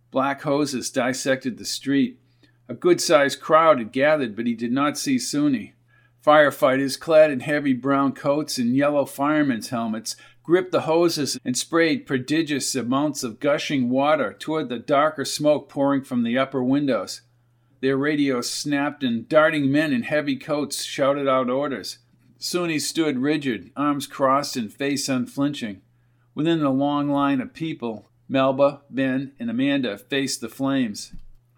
Black hoses dissected the street. A good sized crowd had gathered, but he did not see Soonie. Firefighters, clad in heavy brown coats and yellow firemen's helmets, gripped the hoses and sprayed prodigious amounts of gushing water toward the darker smoke pouring from the upper windows. Their radios snapped, and darting men in heavy coats shouted out orders. Soonie stood rigid, arms crossed and face unflinching. Within the long line of people, Melba, Ben, and Amanda faced the flames.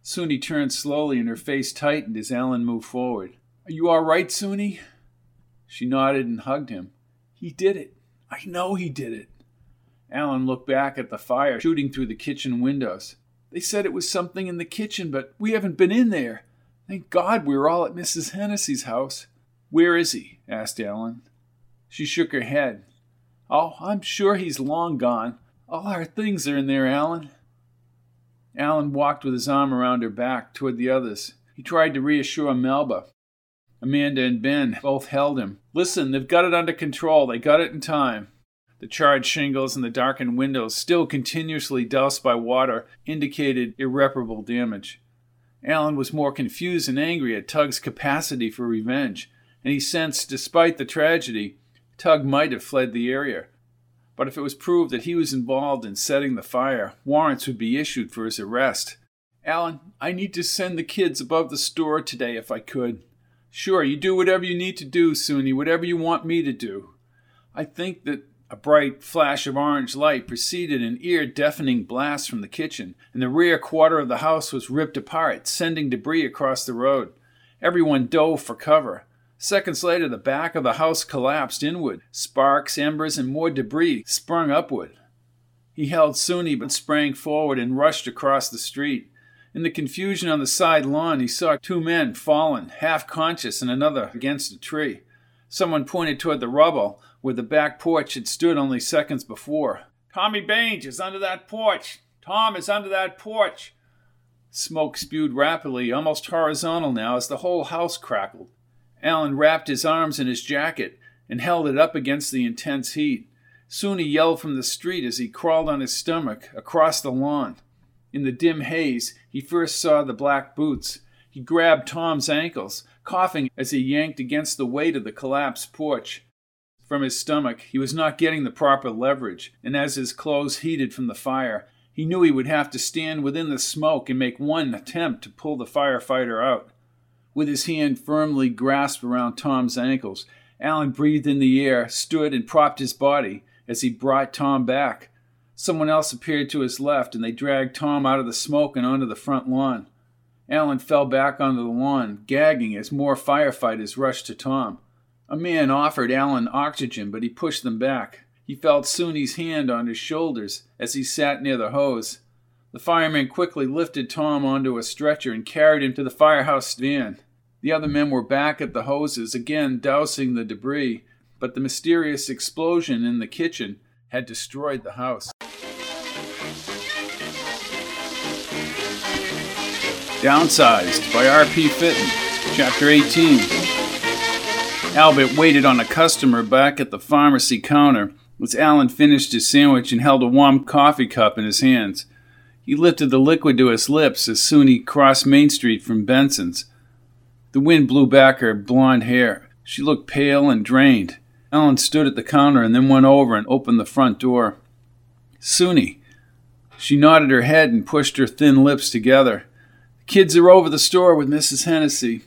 Soonie turned slowly and her face tightened as Alan moved forward. Are you all right, Soonie? She nodded and hugged him. He did it. I know he did it. Alan looked back at the fire shooting through the kitchen windows. They said it was something in the kitchen, but we haven't been in there. Thank God we were all at Mrs. Hennessy's house. Where is he? asked Alan. She shook her head. Oh, I'm sure he's long gone. All our things are in there, Allen. Alan walked with his arm around her back toward the others. He tried to reassure Melba. Amanda and Ben both held him. Listen, they've got it under control. They got it in time. The charred shingles and the darkened windows, still continuously doused by water, indicated irreparable damage. Alan was more confused and angry at Tug's capacity for revenge, and he sensed, despite the tragedy, Tug might have fled the area. But if it was proved that he was involved in setting the fire, warrants would be issued for his arrest. Alan, I need to send the kids above the store today if I could. Sure, you do whatever you need to do, Soonie, whatever you want me to do. I think that a bright flash of orange light preceded an ear deafening blast from the kitchen, and the rear quarter of the house was ripped apart, sending debris across the road. Everyone dove for cover. Seconds later, the back of the house collapsed inward. Sparks, embers, and more debris sprung upward. He held Soonie but sprang forward and rushed across the street. In the confusion on the side lawn, he saw two men fallen, half conscious, and another against a tree. Someone pointed toward the rubble where the back porch had stood only seconds before. Tommy Baines is under that porch. Tom is under that porch. Smoke spewed rapidly, almost horizontal now, as the whole house crackled. Alan wrapped his arms in his jacket and held it up against the intense heat. Soonie yelled from the street as he crawled on his stomach across the lawn. In the dim haze, he first saw the black boots. He grabbed Tom's ankles, coughing as he yanked against the weight of the collapsed porch. From his stomach, he was not getting the proper leverage, and as his clothes heated from the fire, he knew he would have to stand within the smoke and make one attempt to pull the firefighter out. With his hand firmly grasped around Tom's ankles, Alan breathed in the air, stood, and propped his body as he brought Tom back. Someone else appeared to his left, and they dragged Tom out of the smoke and onto the front lawn. Alan fell back onto the lawn, gagging as more firefighters rushed to Tom. A man offered Alan oxygen, but he pushed them back. He felt Soonie's hand on his shoulders as he sat near the hose. The fireman quickly lifted Tom onto a stretcher and carried him to the firehouse van. The other men were back at the hoses, again dousing the debris, but the mysterious explosion in the kitchen had destroyed the house. Downsized by R.P. Fitton, Chapter 18. Albert waited on a customer back at the pharmacy counter as Alan finished his sandwich and held a warm coffee cup in his hands. He lifted the liquid to his lips as Soonie crossed Main Street from Benson's. The wind blew back her blonde hair. She looked pale and drained. Alan stood at the counter and then went over and opened the front door. Soonie. She nodded her head and pushed her thin lips together. The kids are over the store with Mrs. Hennessy.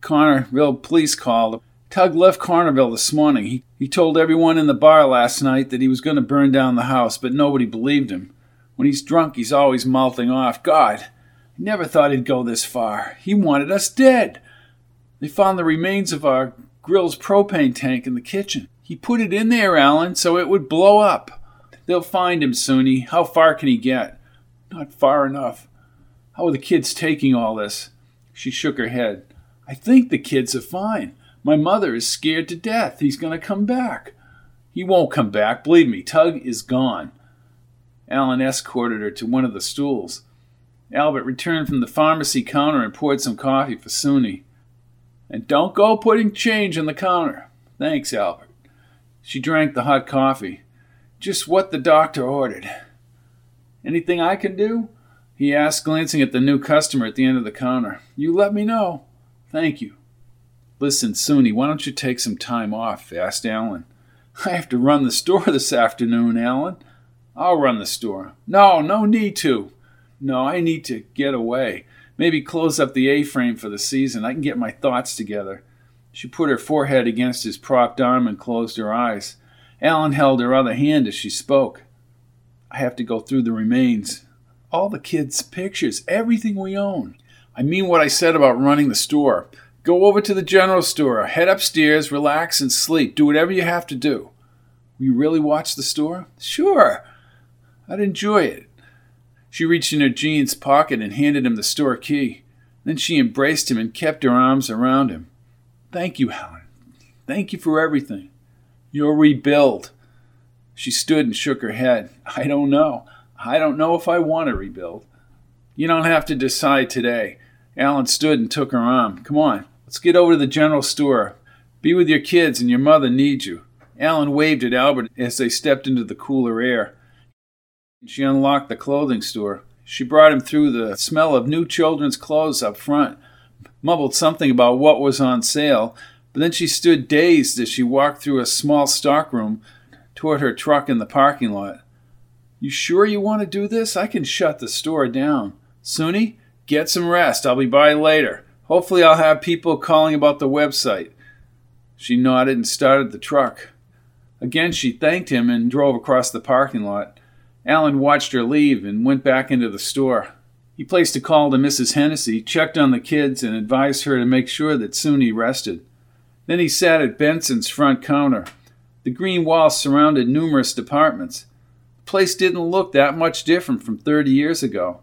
Cornerville police called. Tug left Cornerville this morning. He, he told everyone in the bar last night that he was going to burn down the house, but nobody believed him. When he's drunk, he's always mouthing off. God, I never thought he'd go this far. He wanted us dead. They found the remains of our grill's propane tank in the kitchen. He put it in there, Alan, so it would blow up. They'll find him, Soonie. How far can he get? Not far enough. How are the kids taking all this? She shook her head. I think the kids are fine. My mother is scared to death. He's going to come back. He won't come back. Believe me, Tug is gone. Alan escorted her to one of the stools. Albert returned from the pharmacy counter and poured some coffee for Soonie. And don't go putting change on the counter. Thanks, Albert. She drank the hot coffee. Just what the doctor ordered. Anything I can do? He asked, glancing at the new customer at the end of the counter. You let me know. Thank you. Listen, Soonie, why don't you take some time off? asked Alan. I have to run the store this afternoon, Alan. I'll run the store. No, no need to. No, I need to get away. Maybe close up the A frame for the season. I can get my thoughts together. She put her forehead against his propped arm and closed her eyes. Alan held her other hand as she spoke. I have to go through the remains all the kids' pictures, everything we own. I mean what I said about running the store. Go over to the general store, head upstairs, relax, and sleep. Do whatever you have to do. Will you really watch the store? Sure. I'd enjoy it. She reached in her jeans pocket and handed him the store key. Then she embraced him and kept her arms around him. Thank you, Helen. Thank you for everything. You'll rebuild. She stood and shook her head. I don't know. I don't know if I want to rebuild. You don't have to decide today. Alan stood and took her arm. Come on, let's get over to the general store. Be with your kids, and your mother needs you. Alan waved at Albert as they stepped into the cooler air. She unlocked the clothing store. She brought him through the smell of new children's clothes up front, mumbled something about what was on sale, but then she stood dazed as she walked through a small stockroom toward her truck in the parking lot. You sure you want to do this? I can shut the store down. Soonie, get some rest. I'll be by later. Hopefully, I'll have people calling about the website. She nodded and started the truck. Again, she thanked him and drove across the parking lot. Alan watched her leave and went back into the store. He placed a call to Mrs. Hennessy, checked on the kids, and advised her to make sure that Soonie rested. Then he sat at Benson's front counter. The green walls surrounded numerous departments The place didn't look that much different from 30 years ago.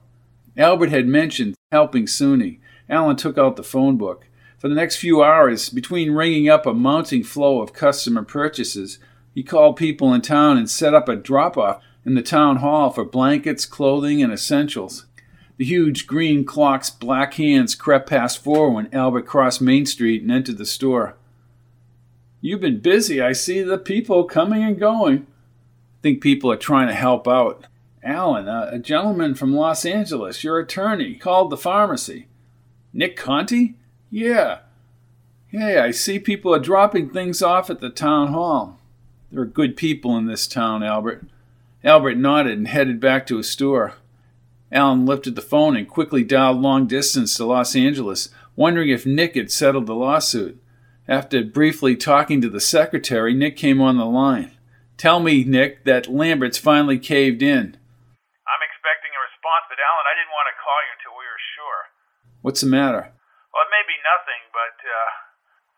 Albert had mentioned helping Soonie. Alan took out the phone book. For the next few hours, between ringing up a mounting flow of customer purchases, he called people in town and set up a drop off in the town hall for blankets, clothing, and essentials. The huge green clock's black hands crept past four when Albert crossed Main Street and entered the store. You've been busy. I see the people coming and going. I think people are trying to help out. Alan, a, a gentleman from Los Angeles, your attorney, called the pharmacy. Nick Conti? Yeah. Hey, I see people are dropping things off at the town hall. There are good people in this town, Albert. Albert nodded and headed back to his store. Alan lifted the phone and quickly dialed long distance to Los Angeles, wondering if Nick had settled the lawsuit. After briefly talking to the secretary, Nick came on the line. Tell me, Nick, that Lambert's finally caved in. I'm expecting a response, but Alan, I didn't want to call you until we were sure. What's the matter? Well, it may be nothing, but uh,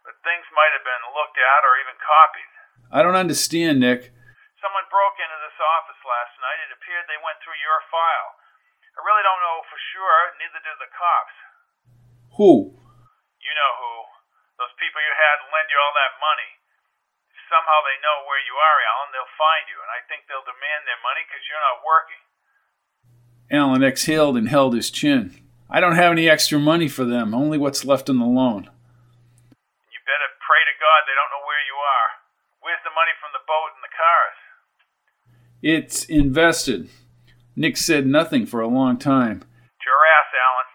but things might have been looked at or even copied. I don't understand, Nick. Someone broke into this office last night. It appeared they went through your file. I really don't know for sure, neither do the cops. Who? You know who. Those people you had lend you all that money. If somehow they know where you are, Alan, they'll find you, and I think they'll demand their money because you're not working. Alan exhaled and held his chin. I don't have any extra money for them, only what's left in the loan. You better pray to God they don't know where you are. Where's the money from the boat and the cars? It's invested. Nick said nothing for a long time. It's your ass, Alan.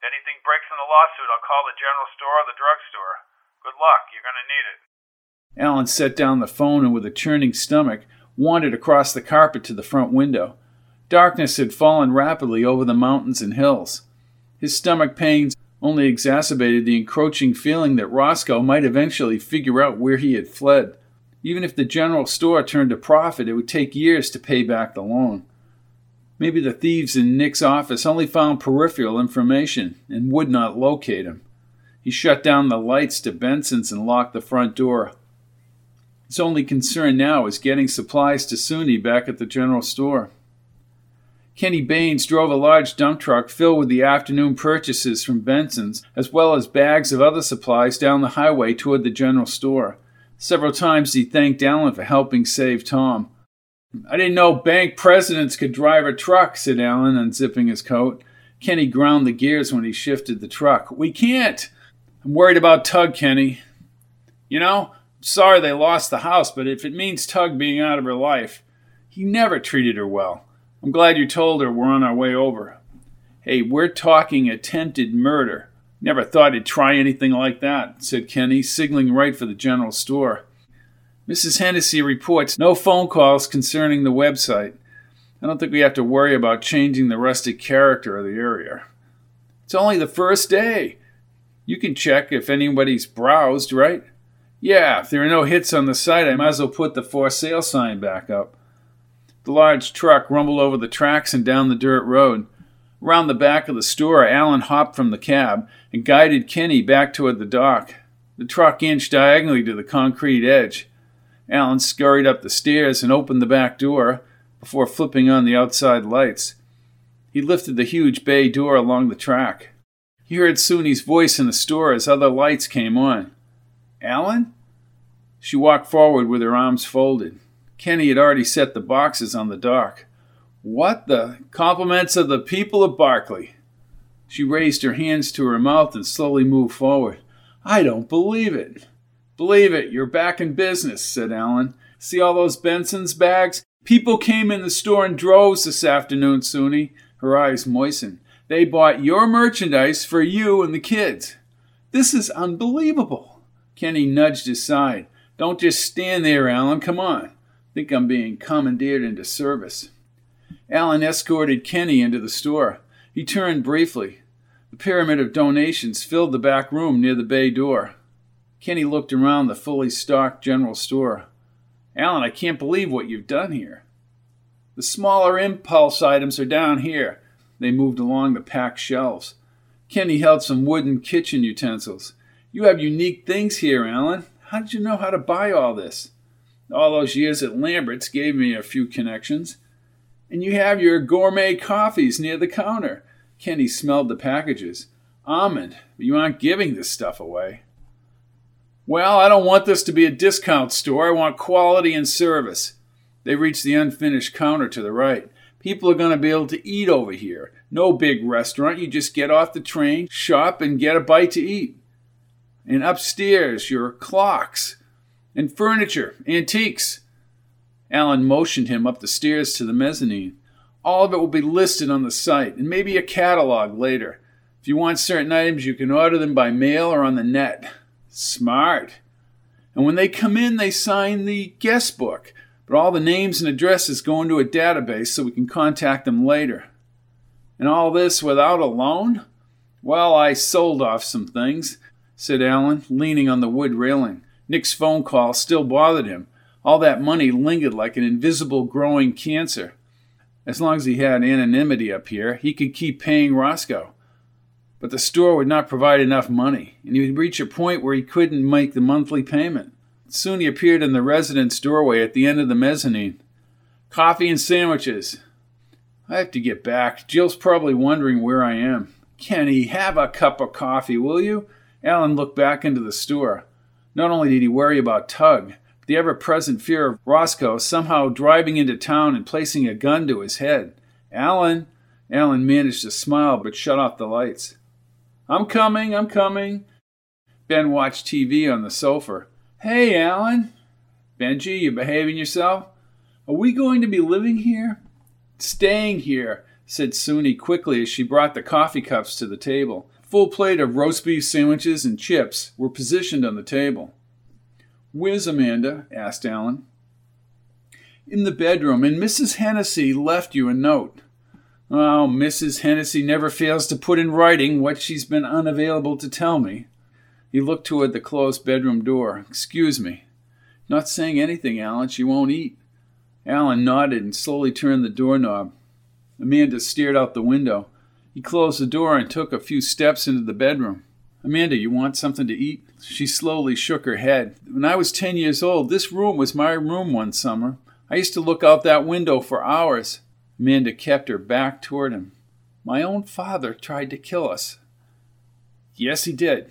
If anything breaks in the lawsuit, I'll call the general store or the drugstore. Good luck. You're going to need it. Alan set down the phone and, with a churning stomach, wandered across the carpet to the front window. Darkness had fallen rapidly over the mountains and hills. His stomach pains only exacerbated the encroaching feeling that Roscoe might eventually figure out where he had fled. Even if the general store turned a profit, it would take years to pay back the loan. Maybe the thieves in Nick's office only found peripheral information and would not locate him. He shut down the lights to Benson's and locked the front door. His only concern now was getting supplies to Soonie back at the general store. Kenny Baines drove a large dump truck filled with the afternoon purchases from Benson's, as well as bags of other supplies, down the highway toward the general store. Several times he thanked Alan for helping save Tom. I didn't know bank presidents could drive a truck, said Alan, unzipping his coat. Kenny ground the gears when he shifted the truck. We can't. I'm worried about Tug, Kenny. You know, sorry they lost the house, but if it means Tug being out of her life, he never treated her well. I'm glad you told her we're on our way over. Hey, we're talking attempted murder. Never thought he'd try anything like that, said Kenny, signaling right for the general store. Mrs. Hennessy reports no phone calls concerning the website. I don't think we have to worry about changing the rustic character of the area. It's only the first day. You can check if anybody's browsed, right? Yeah, if there are no hits on the site, I might as well put the for sale sign back up. The large truck rumbled over the tracks and down the dirt road. Around the back of the store, Alan hopped from the cab and guided Kenny back toward the dock. The truck inched diagonally to the concrete edge. Alan scurried up the stairs and opened the back door before flipping on the outside lights. He lifted the huge bay door along the track. He heard Soonie's voice in the store as other lights came on. Alan? She walked forward with her arms folded. Kenny had already set the boxes on the dock. What the compliments of the people of Barclay? She raised her hands to her mouth and slowly moved forward. I don't believe it. Believe it, you're back in business, said Alan. See all those Benson's bags? People came in the store in droves this afternoon, Soonie. Her eyes moistened. They bought your merchandise for you and the kids. This is unbelievable. Kenny nudged his side. Don't just stand there, Alan. Come on. Think I'm being commandeered into service. Alan escorted Kenny into the store. He turned briefly. The pyramid of donations filled the back room near the bay door. Kenny looked around the fully stocked general store. Alan, I can't believe what you've done here. The smaller impulse items are down here. They moved along the packed shelves. Kenny held some wooden kitchen utensils. You have unique things here, Alan. How did you know how to buy all this? All those years at Lambert's gave me a few connections. And you have your gourmet coffees near the counter. Kenny smelled the packages. Almond, you aren't giving this stuff away. Well, I don't want this to be a discount store. I want quality and service. They reached the unfinished counter to the right. People are going to be able to eat over here. No big restaurant. You just get off the train, shop, and get a bite to eat. And upstairs, your clocks and furniture, antiques. Alan motioned him up the stairs to the mezzanine. All of it will be listed on the site, and maybe a catalog later. If you want certain items, you can order them by mail or on the net. Smart. And when they come in, they sign the guest book, but all the names and addresses go into a database so we can contact them later. And all this without a loan? Well, I sold off some things, said Alan, leaning on the wood railing. Nick's phone call still bothered him. All that money lingered like an invisible growing cancer. As long as he had anonymity up here, he could keep paying Roscoe. But the store would not provide enough money, and he would reach a point where he couldn't make the monthly payment. Soonie appeared in the residence doorway at the end of the mezzanine. Coffee and sandwiches. I have to get back. Jill's probably wondering where I am. Kenny, have a cup of coffee, will you? Alan looked back into the store. Not only did he worry about Tug, the ever present fear of Roscoe somehow driving into town and placing a gun to his head. Alan! Alan managed to smile but shut off the lights. I'm coming, I'm coming. Ben watched TV on the sofa. Hey, Alan. Benji, you behaving yourself? Are we going to be living here? Staying here, said Soonie quickly as she brought the coffee cups to the table. A full plate of roast beef sandwiches and chips were positioned on the table. Where's Amanda? asked Alan. In the bedroom, and Mrs. Hennessy left you a note. Oh, Mrs. Hennessy never fails to put in writing what she's been unavailable to tell me. He looked toward the closed bedroom door. Excuse me. Not saying anything, Alan. She won't eat. Alan nodded and slowly turned the doorknob. Amanda stared out the window. He closed the door and took a few steps into the bedroom. Amanda, you want something to eat? She slowly shook her head. When I was ten years old, this room was my room one summer. I used to look out that window for hours. Amanda kept her back toward him. My own father tried to kill us. Yes, he did.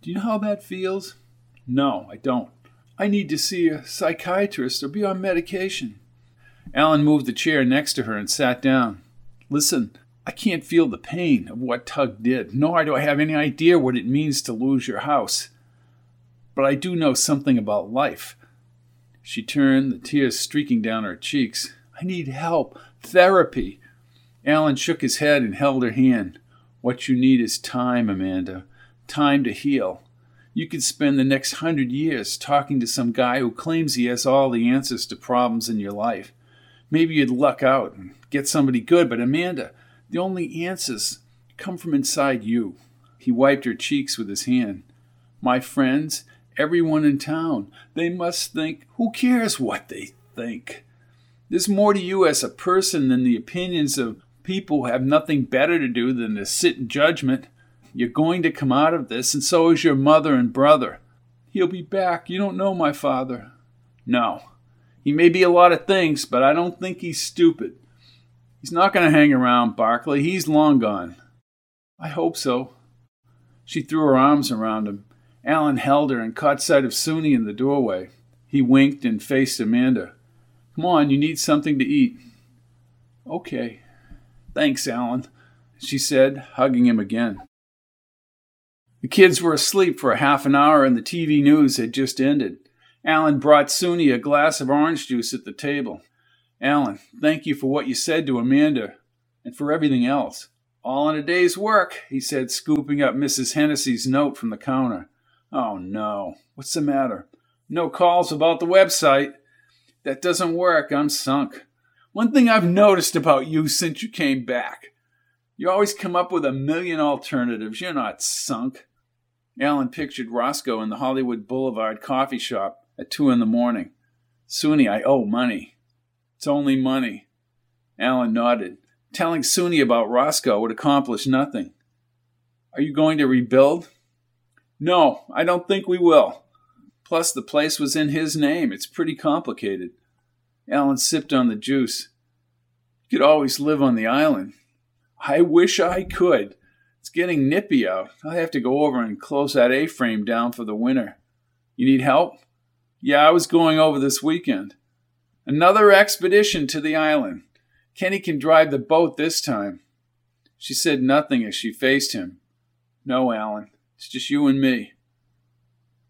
Do you know how that feels? No, I don't. I need to see a psychiatrist or be on medication. Alan moved the chair next to her and sat down. Listen, I can't feel the pain of what Tug did, nor do I have any idea what it means to lose your house. But I do know something about life. She turned, the tears streaking down her cheeks. I need help. Therapy. Alan shook his head and held her hand. What you need is time, Amanda. Time to heal. You could spend the next hundred years talking to some guy who claims he has all the answers to problems in your life. Maybe you'd luck out and get somebody good, but Amanda, the only answers come from inside you. He wiped her cheeks with his hand. My friends, everyone in town, they must think, who cares what they think? There's more to you as a person than the opinions of people who have nothing better to do than to sit in judgment. You're going to come out of this, and so is your mother and brother. He'll be back. You don't know my father. No. He may be a lot of things, but I don't think he's stupid. He's not going to hang around, Barclay. He's long gone. I hope so. She threw her arms around him. Alan held her and caught sight of Soonie in the doorway. He winked and faced Amanda. Come on, you need something to eat. Okay. Thanks, Alan, she said, hugging him again. The kids were asleep for a half an hour and the TV news had just ended. Alan brought Soonie a glass of orange juice at the table. Alan, thank you for what you said to Amanda and for everything else. All in a day's work, he said, scooping up Mrs. Hennessy's note from the counter. Oh no. What's the matter? No calls about the website. That doesn't work. I'm sunk. One thing I've noticed about you since you came back you always come up with a million alternatives. You're not sunk. Alan pictured Roscoe in the Hollywood Boulevard coffee shop at two in the morning. Soonie, I owe money. It's only money. Alan nodded. Telling Soonie about Roscoe would accomplish nothing. Are you going to rebuild? No, I don't think we will. Plus, the place was in his name. It's pretty complicated. Alan sipped on the juice. You could always live on the island. I wish I could. It's getting nippy out. I'll have to go over and close that A frame down for the winter. You need help? Yeah, I was going over this weekend. Another expedition to the island. Kenny can drive the boat this time. She said nothing as she faced him. No, Alan, it's just you and me.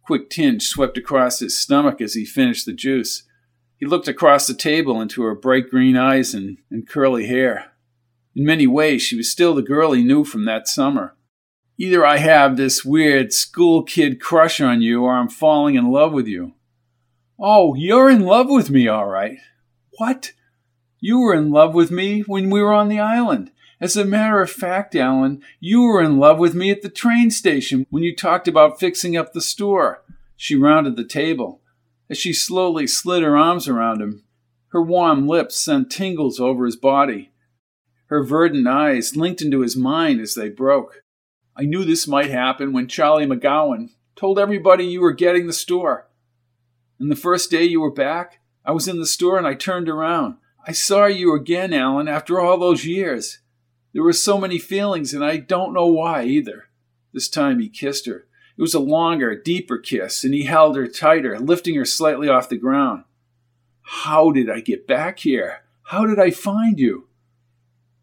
A quick tinge swept across his stomach as he finished the juice. He looked across the table into her bright green eyes and, and curly hair. In many ways, she was still the girl he knew from that summer. Either I have this weird school kid crush on you or I'm falling in love with you. Oh, you're in love with me, all right. What? You were in love with me when we were on the island. As a matter of fact, Alan, you were in love with me at the train station when you talked about fixing up the store. She rounded the table. As she slowly slid her arms around him, her warm lips sent tingles over his body. Her verdant eyes linked into his mind as they broke. I knew this might happen when Charlie McGowan told everybody you were getting the store. And the first day you were back, I was in the store and I turned around. I saw you again, Alan, after all those years. There were so many feelings, and I don't know why either. This time he kissed her. It was a longer, deeper kiss, and he held her tighter, lifting her slightly off the ground. How did I get back here? How did I find you?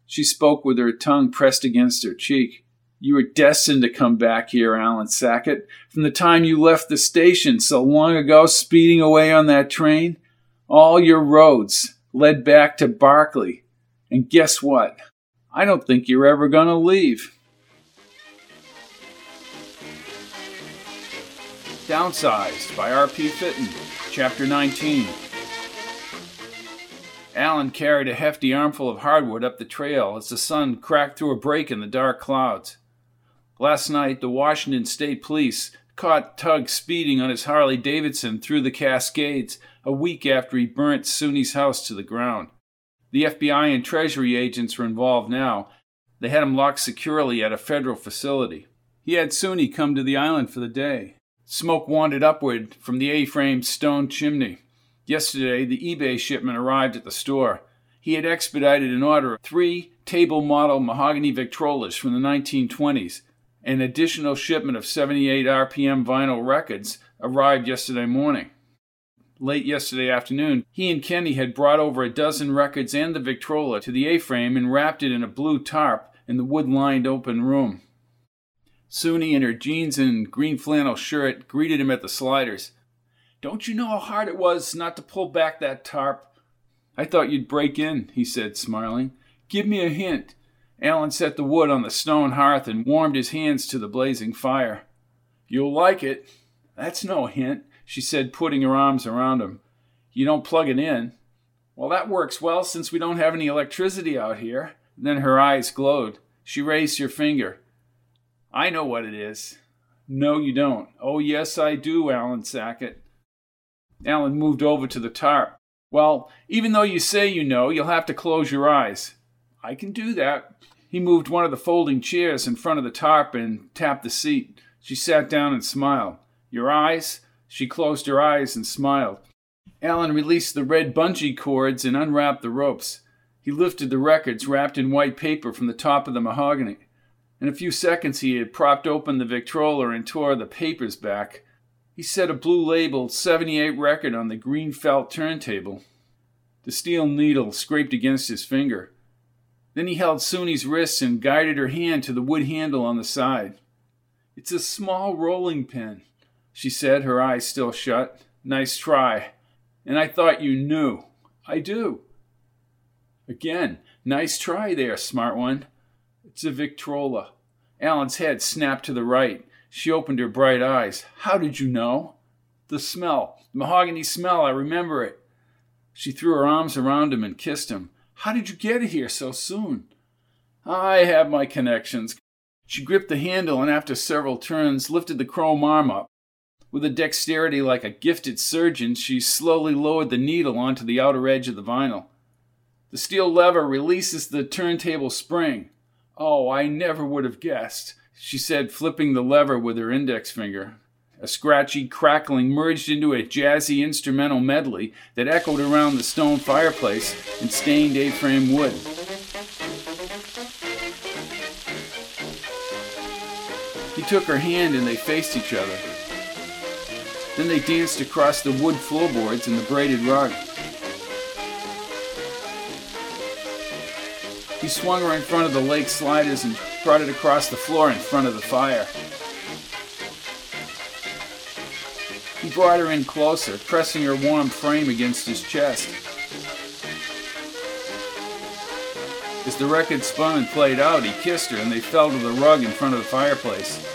She spoke with her tongue pressed against her cheek. You were destined to come back here, Alan Sackett. From the time you left the station so long ago, speeding away on that train, all your roads led back to Barclay. And guess what? I don't think you're ever going to leave. Downsized by R.P. Fitton, Chapter 19. Alan carried a hefty armful of hardwood up the trail as the sun cracked through a break in the dark clouds. Last night, the Washington State Police caught Tug speeding on his Harley Davidson through the Cascades a week after he burnt Soonie's house to the ground. The FBI and Treasury agents were involved now. They had him locked securely at a federal facility. He had Soonie come to the island for the day. Smoke wandered upward from the A frame stone chimney. Yesterday, the eBay shipment arrived at the store. He had expedited an order of three table model mahogany Victrolas from the 1920s. An additional shipment of 78 RPM vinyl records arrived yesterday morning late yesterday afternoon, he and Kenny had brought over a dozen records and the Victrola to the A frame and wrapped it in a blue tarp in the wood lined open room. Soonie, in her jeans and green flannel shirt, greeted him at the sliders. Don't you know how hard it was not to pull back that tarp? I thought you'd break in, he said, smiling. Give me a hint. Alan set the wood on the stone hearth and warmed his hands to the blazing fire. You'll like it. That's no hint she said, putting her arms around him. You don't plug it in. Well, that works well since we don't have any electricity out here. Then her eyes glowed. She raised her finger. I know what it is. No, you don't. Oh, yes, I do, Alan Sackett. Alan moved over to the tarp. Well, even though you say you know, you'll have to close your eyes. I can do that. He moved one of the folding chairs in front of the tarp and tapped the seat. She sat down and smiled. Your eyes? She closed her eyes and smiled. Alan released the red bungee cords and unwrapped the ropes. He lifted the records wrapped in white paper from the top of the mahogany. In a few seconds, he had propped open the Victrola and tore the papers back. He set a blue labeled 78 record on the green felt turntable. The steel needle scraped against his finger. Then he held Soonie's wrists and guided her hand to the wood handle on the side. It's a small rolling pin she said, her eyes still shut. Nice try. And I thought you knew. I do. Again, nice try there, smart one. It's a Victrola. Alan's head snapped to the right. She opened her bright eyes. How did you know? The smell. The mahogany smell. I remember it. She threw her arms around him and kissed him. How did you get here so soon? I have my connections. She gripped the handle and, after several turns, lifted the chrome arm up. With a dexterity like a gifted surgeon, she slowly lowered the needle onto the outer edge of the vinyl. The steel lever releases the turntable spring. Oh, I never would have guessed, she said, flipping the lever with her index finger. A scratchy crackling merged into a jazzy instrumental medley that echoed around the stone fireplace and stained A frame wood. He took her hand and they faced each other. Then they danced across the wood floorboards and the braided rug. He swung her in front of the lake sliders and brought it across the floor in front of the fire. Brought her in closer, pressing her warm frame against his chest. As the record spun and played out, he kissed her and they fell to the rug in front of the fireplace.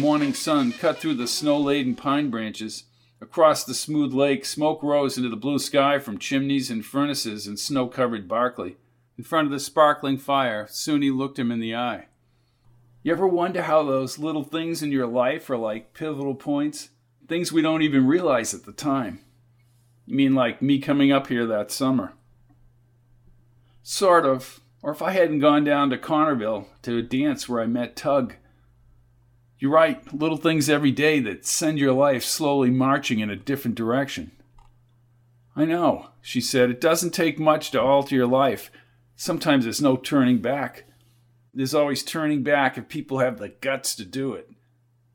Morning sun cut through the snow laden pine branches. Across the smooth lake, smoke rose into the blue sky from chimneys and furnaces in snow covered Barclay. In front of the sparkling fire, Soonie looked him in the eye. You ever wonder how those little things in your life are like pivotal points? Things we don't even realize at the time. You mean like me coming up here that summer? Sort of. Or if I hadn't gone down to Connerville to a dance where I met Tug. You're right, little things every day that send your life slowly marching in a different direction. I know, she said, it doesn't take much to alter your life. Sometimes there's no turning back. There's always turning back if people have the guts to do it.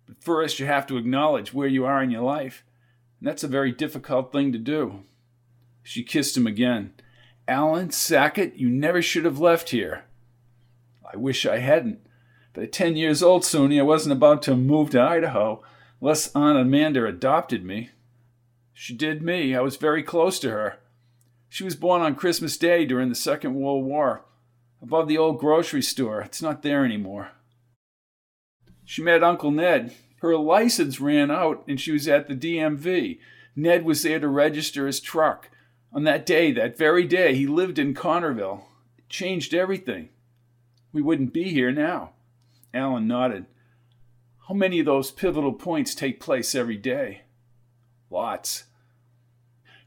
But first, you have to acknowledge where you are in your life, and that's a very difficult thing to do. She kissed him again. Alan Sackett, you never should have left here. I wish I hadn't. But at 10 years old, Soonie, I wasn't about to move to Idaho, unless Aunt Amanda adopted me. She did me. I was very close to her. She was born on Christmas Day during the Second World War, above the old grocery store. It's not there anymore. She met Uncle Ned. Her license ran out and she was at the DMV. Ned was there to register his truck. On that day, that very day, he lived in Connerville. It changed everything. We wouldn't be here now. Alan nodded. How many of those pivotal points take place every day? Lots.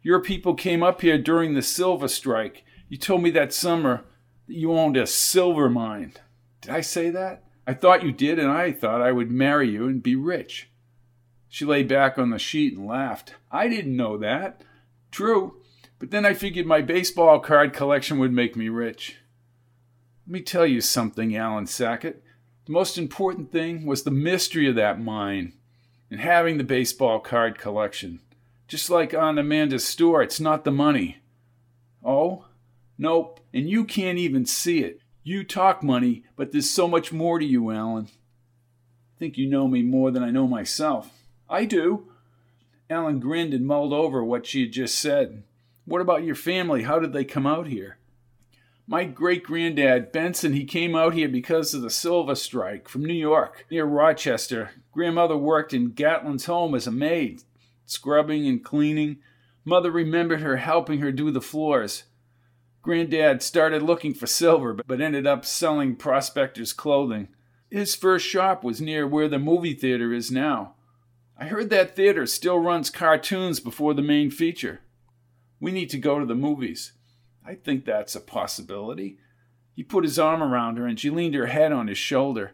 Your people came up here during the silver strike. You told me that summer that you owned a silver mine. Did I say that? I thought you did, and I thought I would marry you and be rich. She lay back on the sheet and laughed. I didn't know that. True. But then I figured my baseball card collection would make me rich. Let me tell you something, Alan Sackett. The most important thing was the mystery of that mine and having the baseball card collection. Just like on Amanda's store, it's not the money. Oh? Nope, and you can't even see it. You talk money, but there's so much more to you, Alan. I think you know me more than I know myself. I do. Alan grinned and mulled over what she had just said. What about your family? How did they come out here? My great granddad, Benson, he came out here because of the silver strike from New York, near Rochester. Grandmother worked in Gatlin's home as a maid, scrubbing and cleaning. Mother remembered her helping her do the floors. Granddad started looking for silver, but ended up selling prospector's clothing. His first shop was near where the movie theater is now. I heard that theater still runs cartoons before the main feature. We need to go to the movies. I think that's a possibility. He put his arm around her and she leaned her head on his shoulder.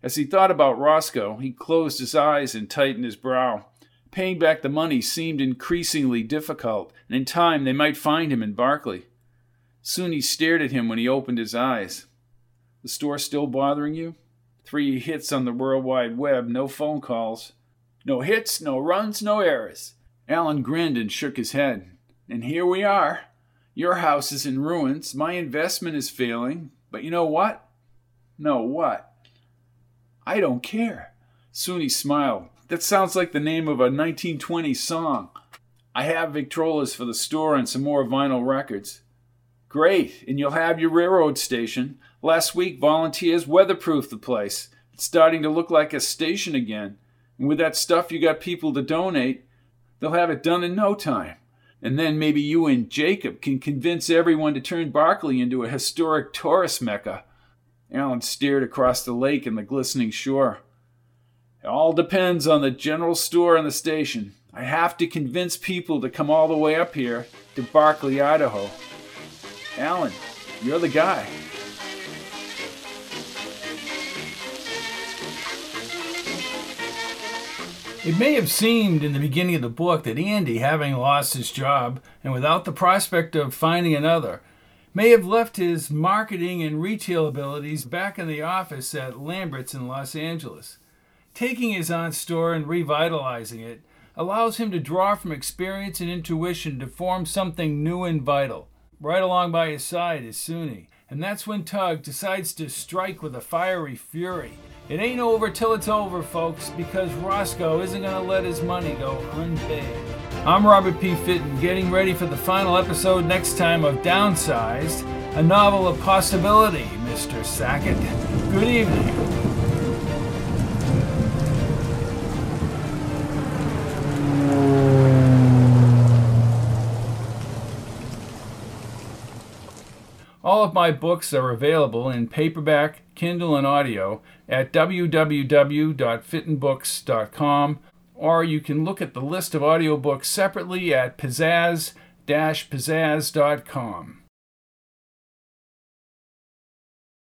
As he thought about Roscoe, he closed his eyes and tightened his brow. Paying back the money seemed increasingly difficult, and in time they might find him in Barclay. Soon he stared at him when he opened his eyes. The store still bothering you? Three hits on the World Wide Web, no phone calls. No hits, no runs, no errors. Alan grinned and shook his head. And here we are. Your house is in ruins. My investment is failing. But you know what? No, what? I don't care. Soonie smiled. That sounds like the name of a 1920 song. I have Victrolas for the store and some more vinyl records. Great, and you'll have your railroad station. Last week, volunteers weatherproofed the place. It's starting to look like a station again. And with that stuff you got people to donate, they'll have it done in no time. And then maybe you and Jacob can convince everyone to turn Barclay into a historic tourist mecca. Alan stared across the lake and the glistening shore. It all depends on the general store and the station. I have to convince people to come all the way up here to Barclay, Idaho. Alan, you're the guy. It may have seemed in the beginning of the book that Andy, having lost his job and without the prospect of finding another, may have left his marketing and retail abilities back in the office at Lambert's in Los Angeles. Taking his aunt's store and revitalizing it allows him to draw from experience and intuition to form something new and vital. Right along by his side is Soonie, and that's when Tug decides to strike with a fiery fury it ain't over till it's over, folks, because Roscoe isn't going to let his money go unpaid. I'm Robert P. Fitton, getting ready for the final episode next time of Downsized, a novel of possibility, Mr. Sackett. Good evening. All of my books are available in paperback, Kindle, and audio at www.fittonbooks.com, or you can look at the list of audiobooks separately at pizzazz-pizzazz.com.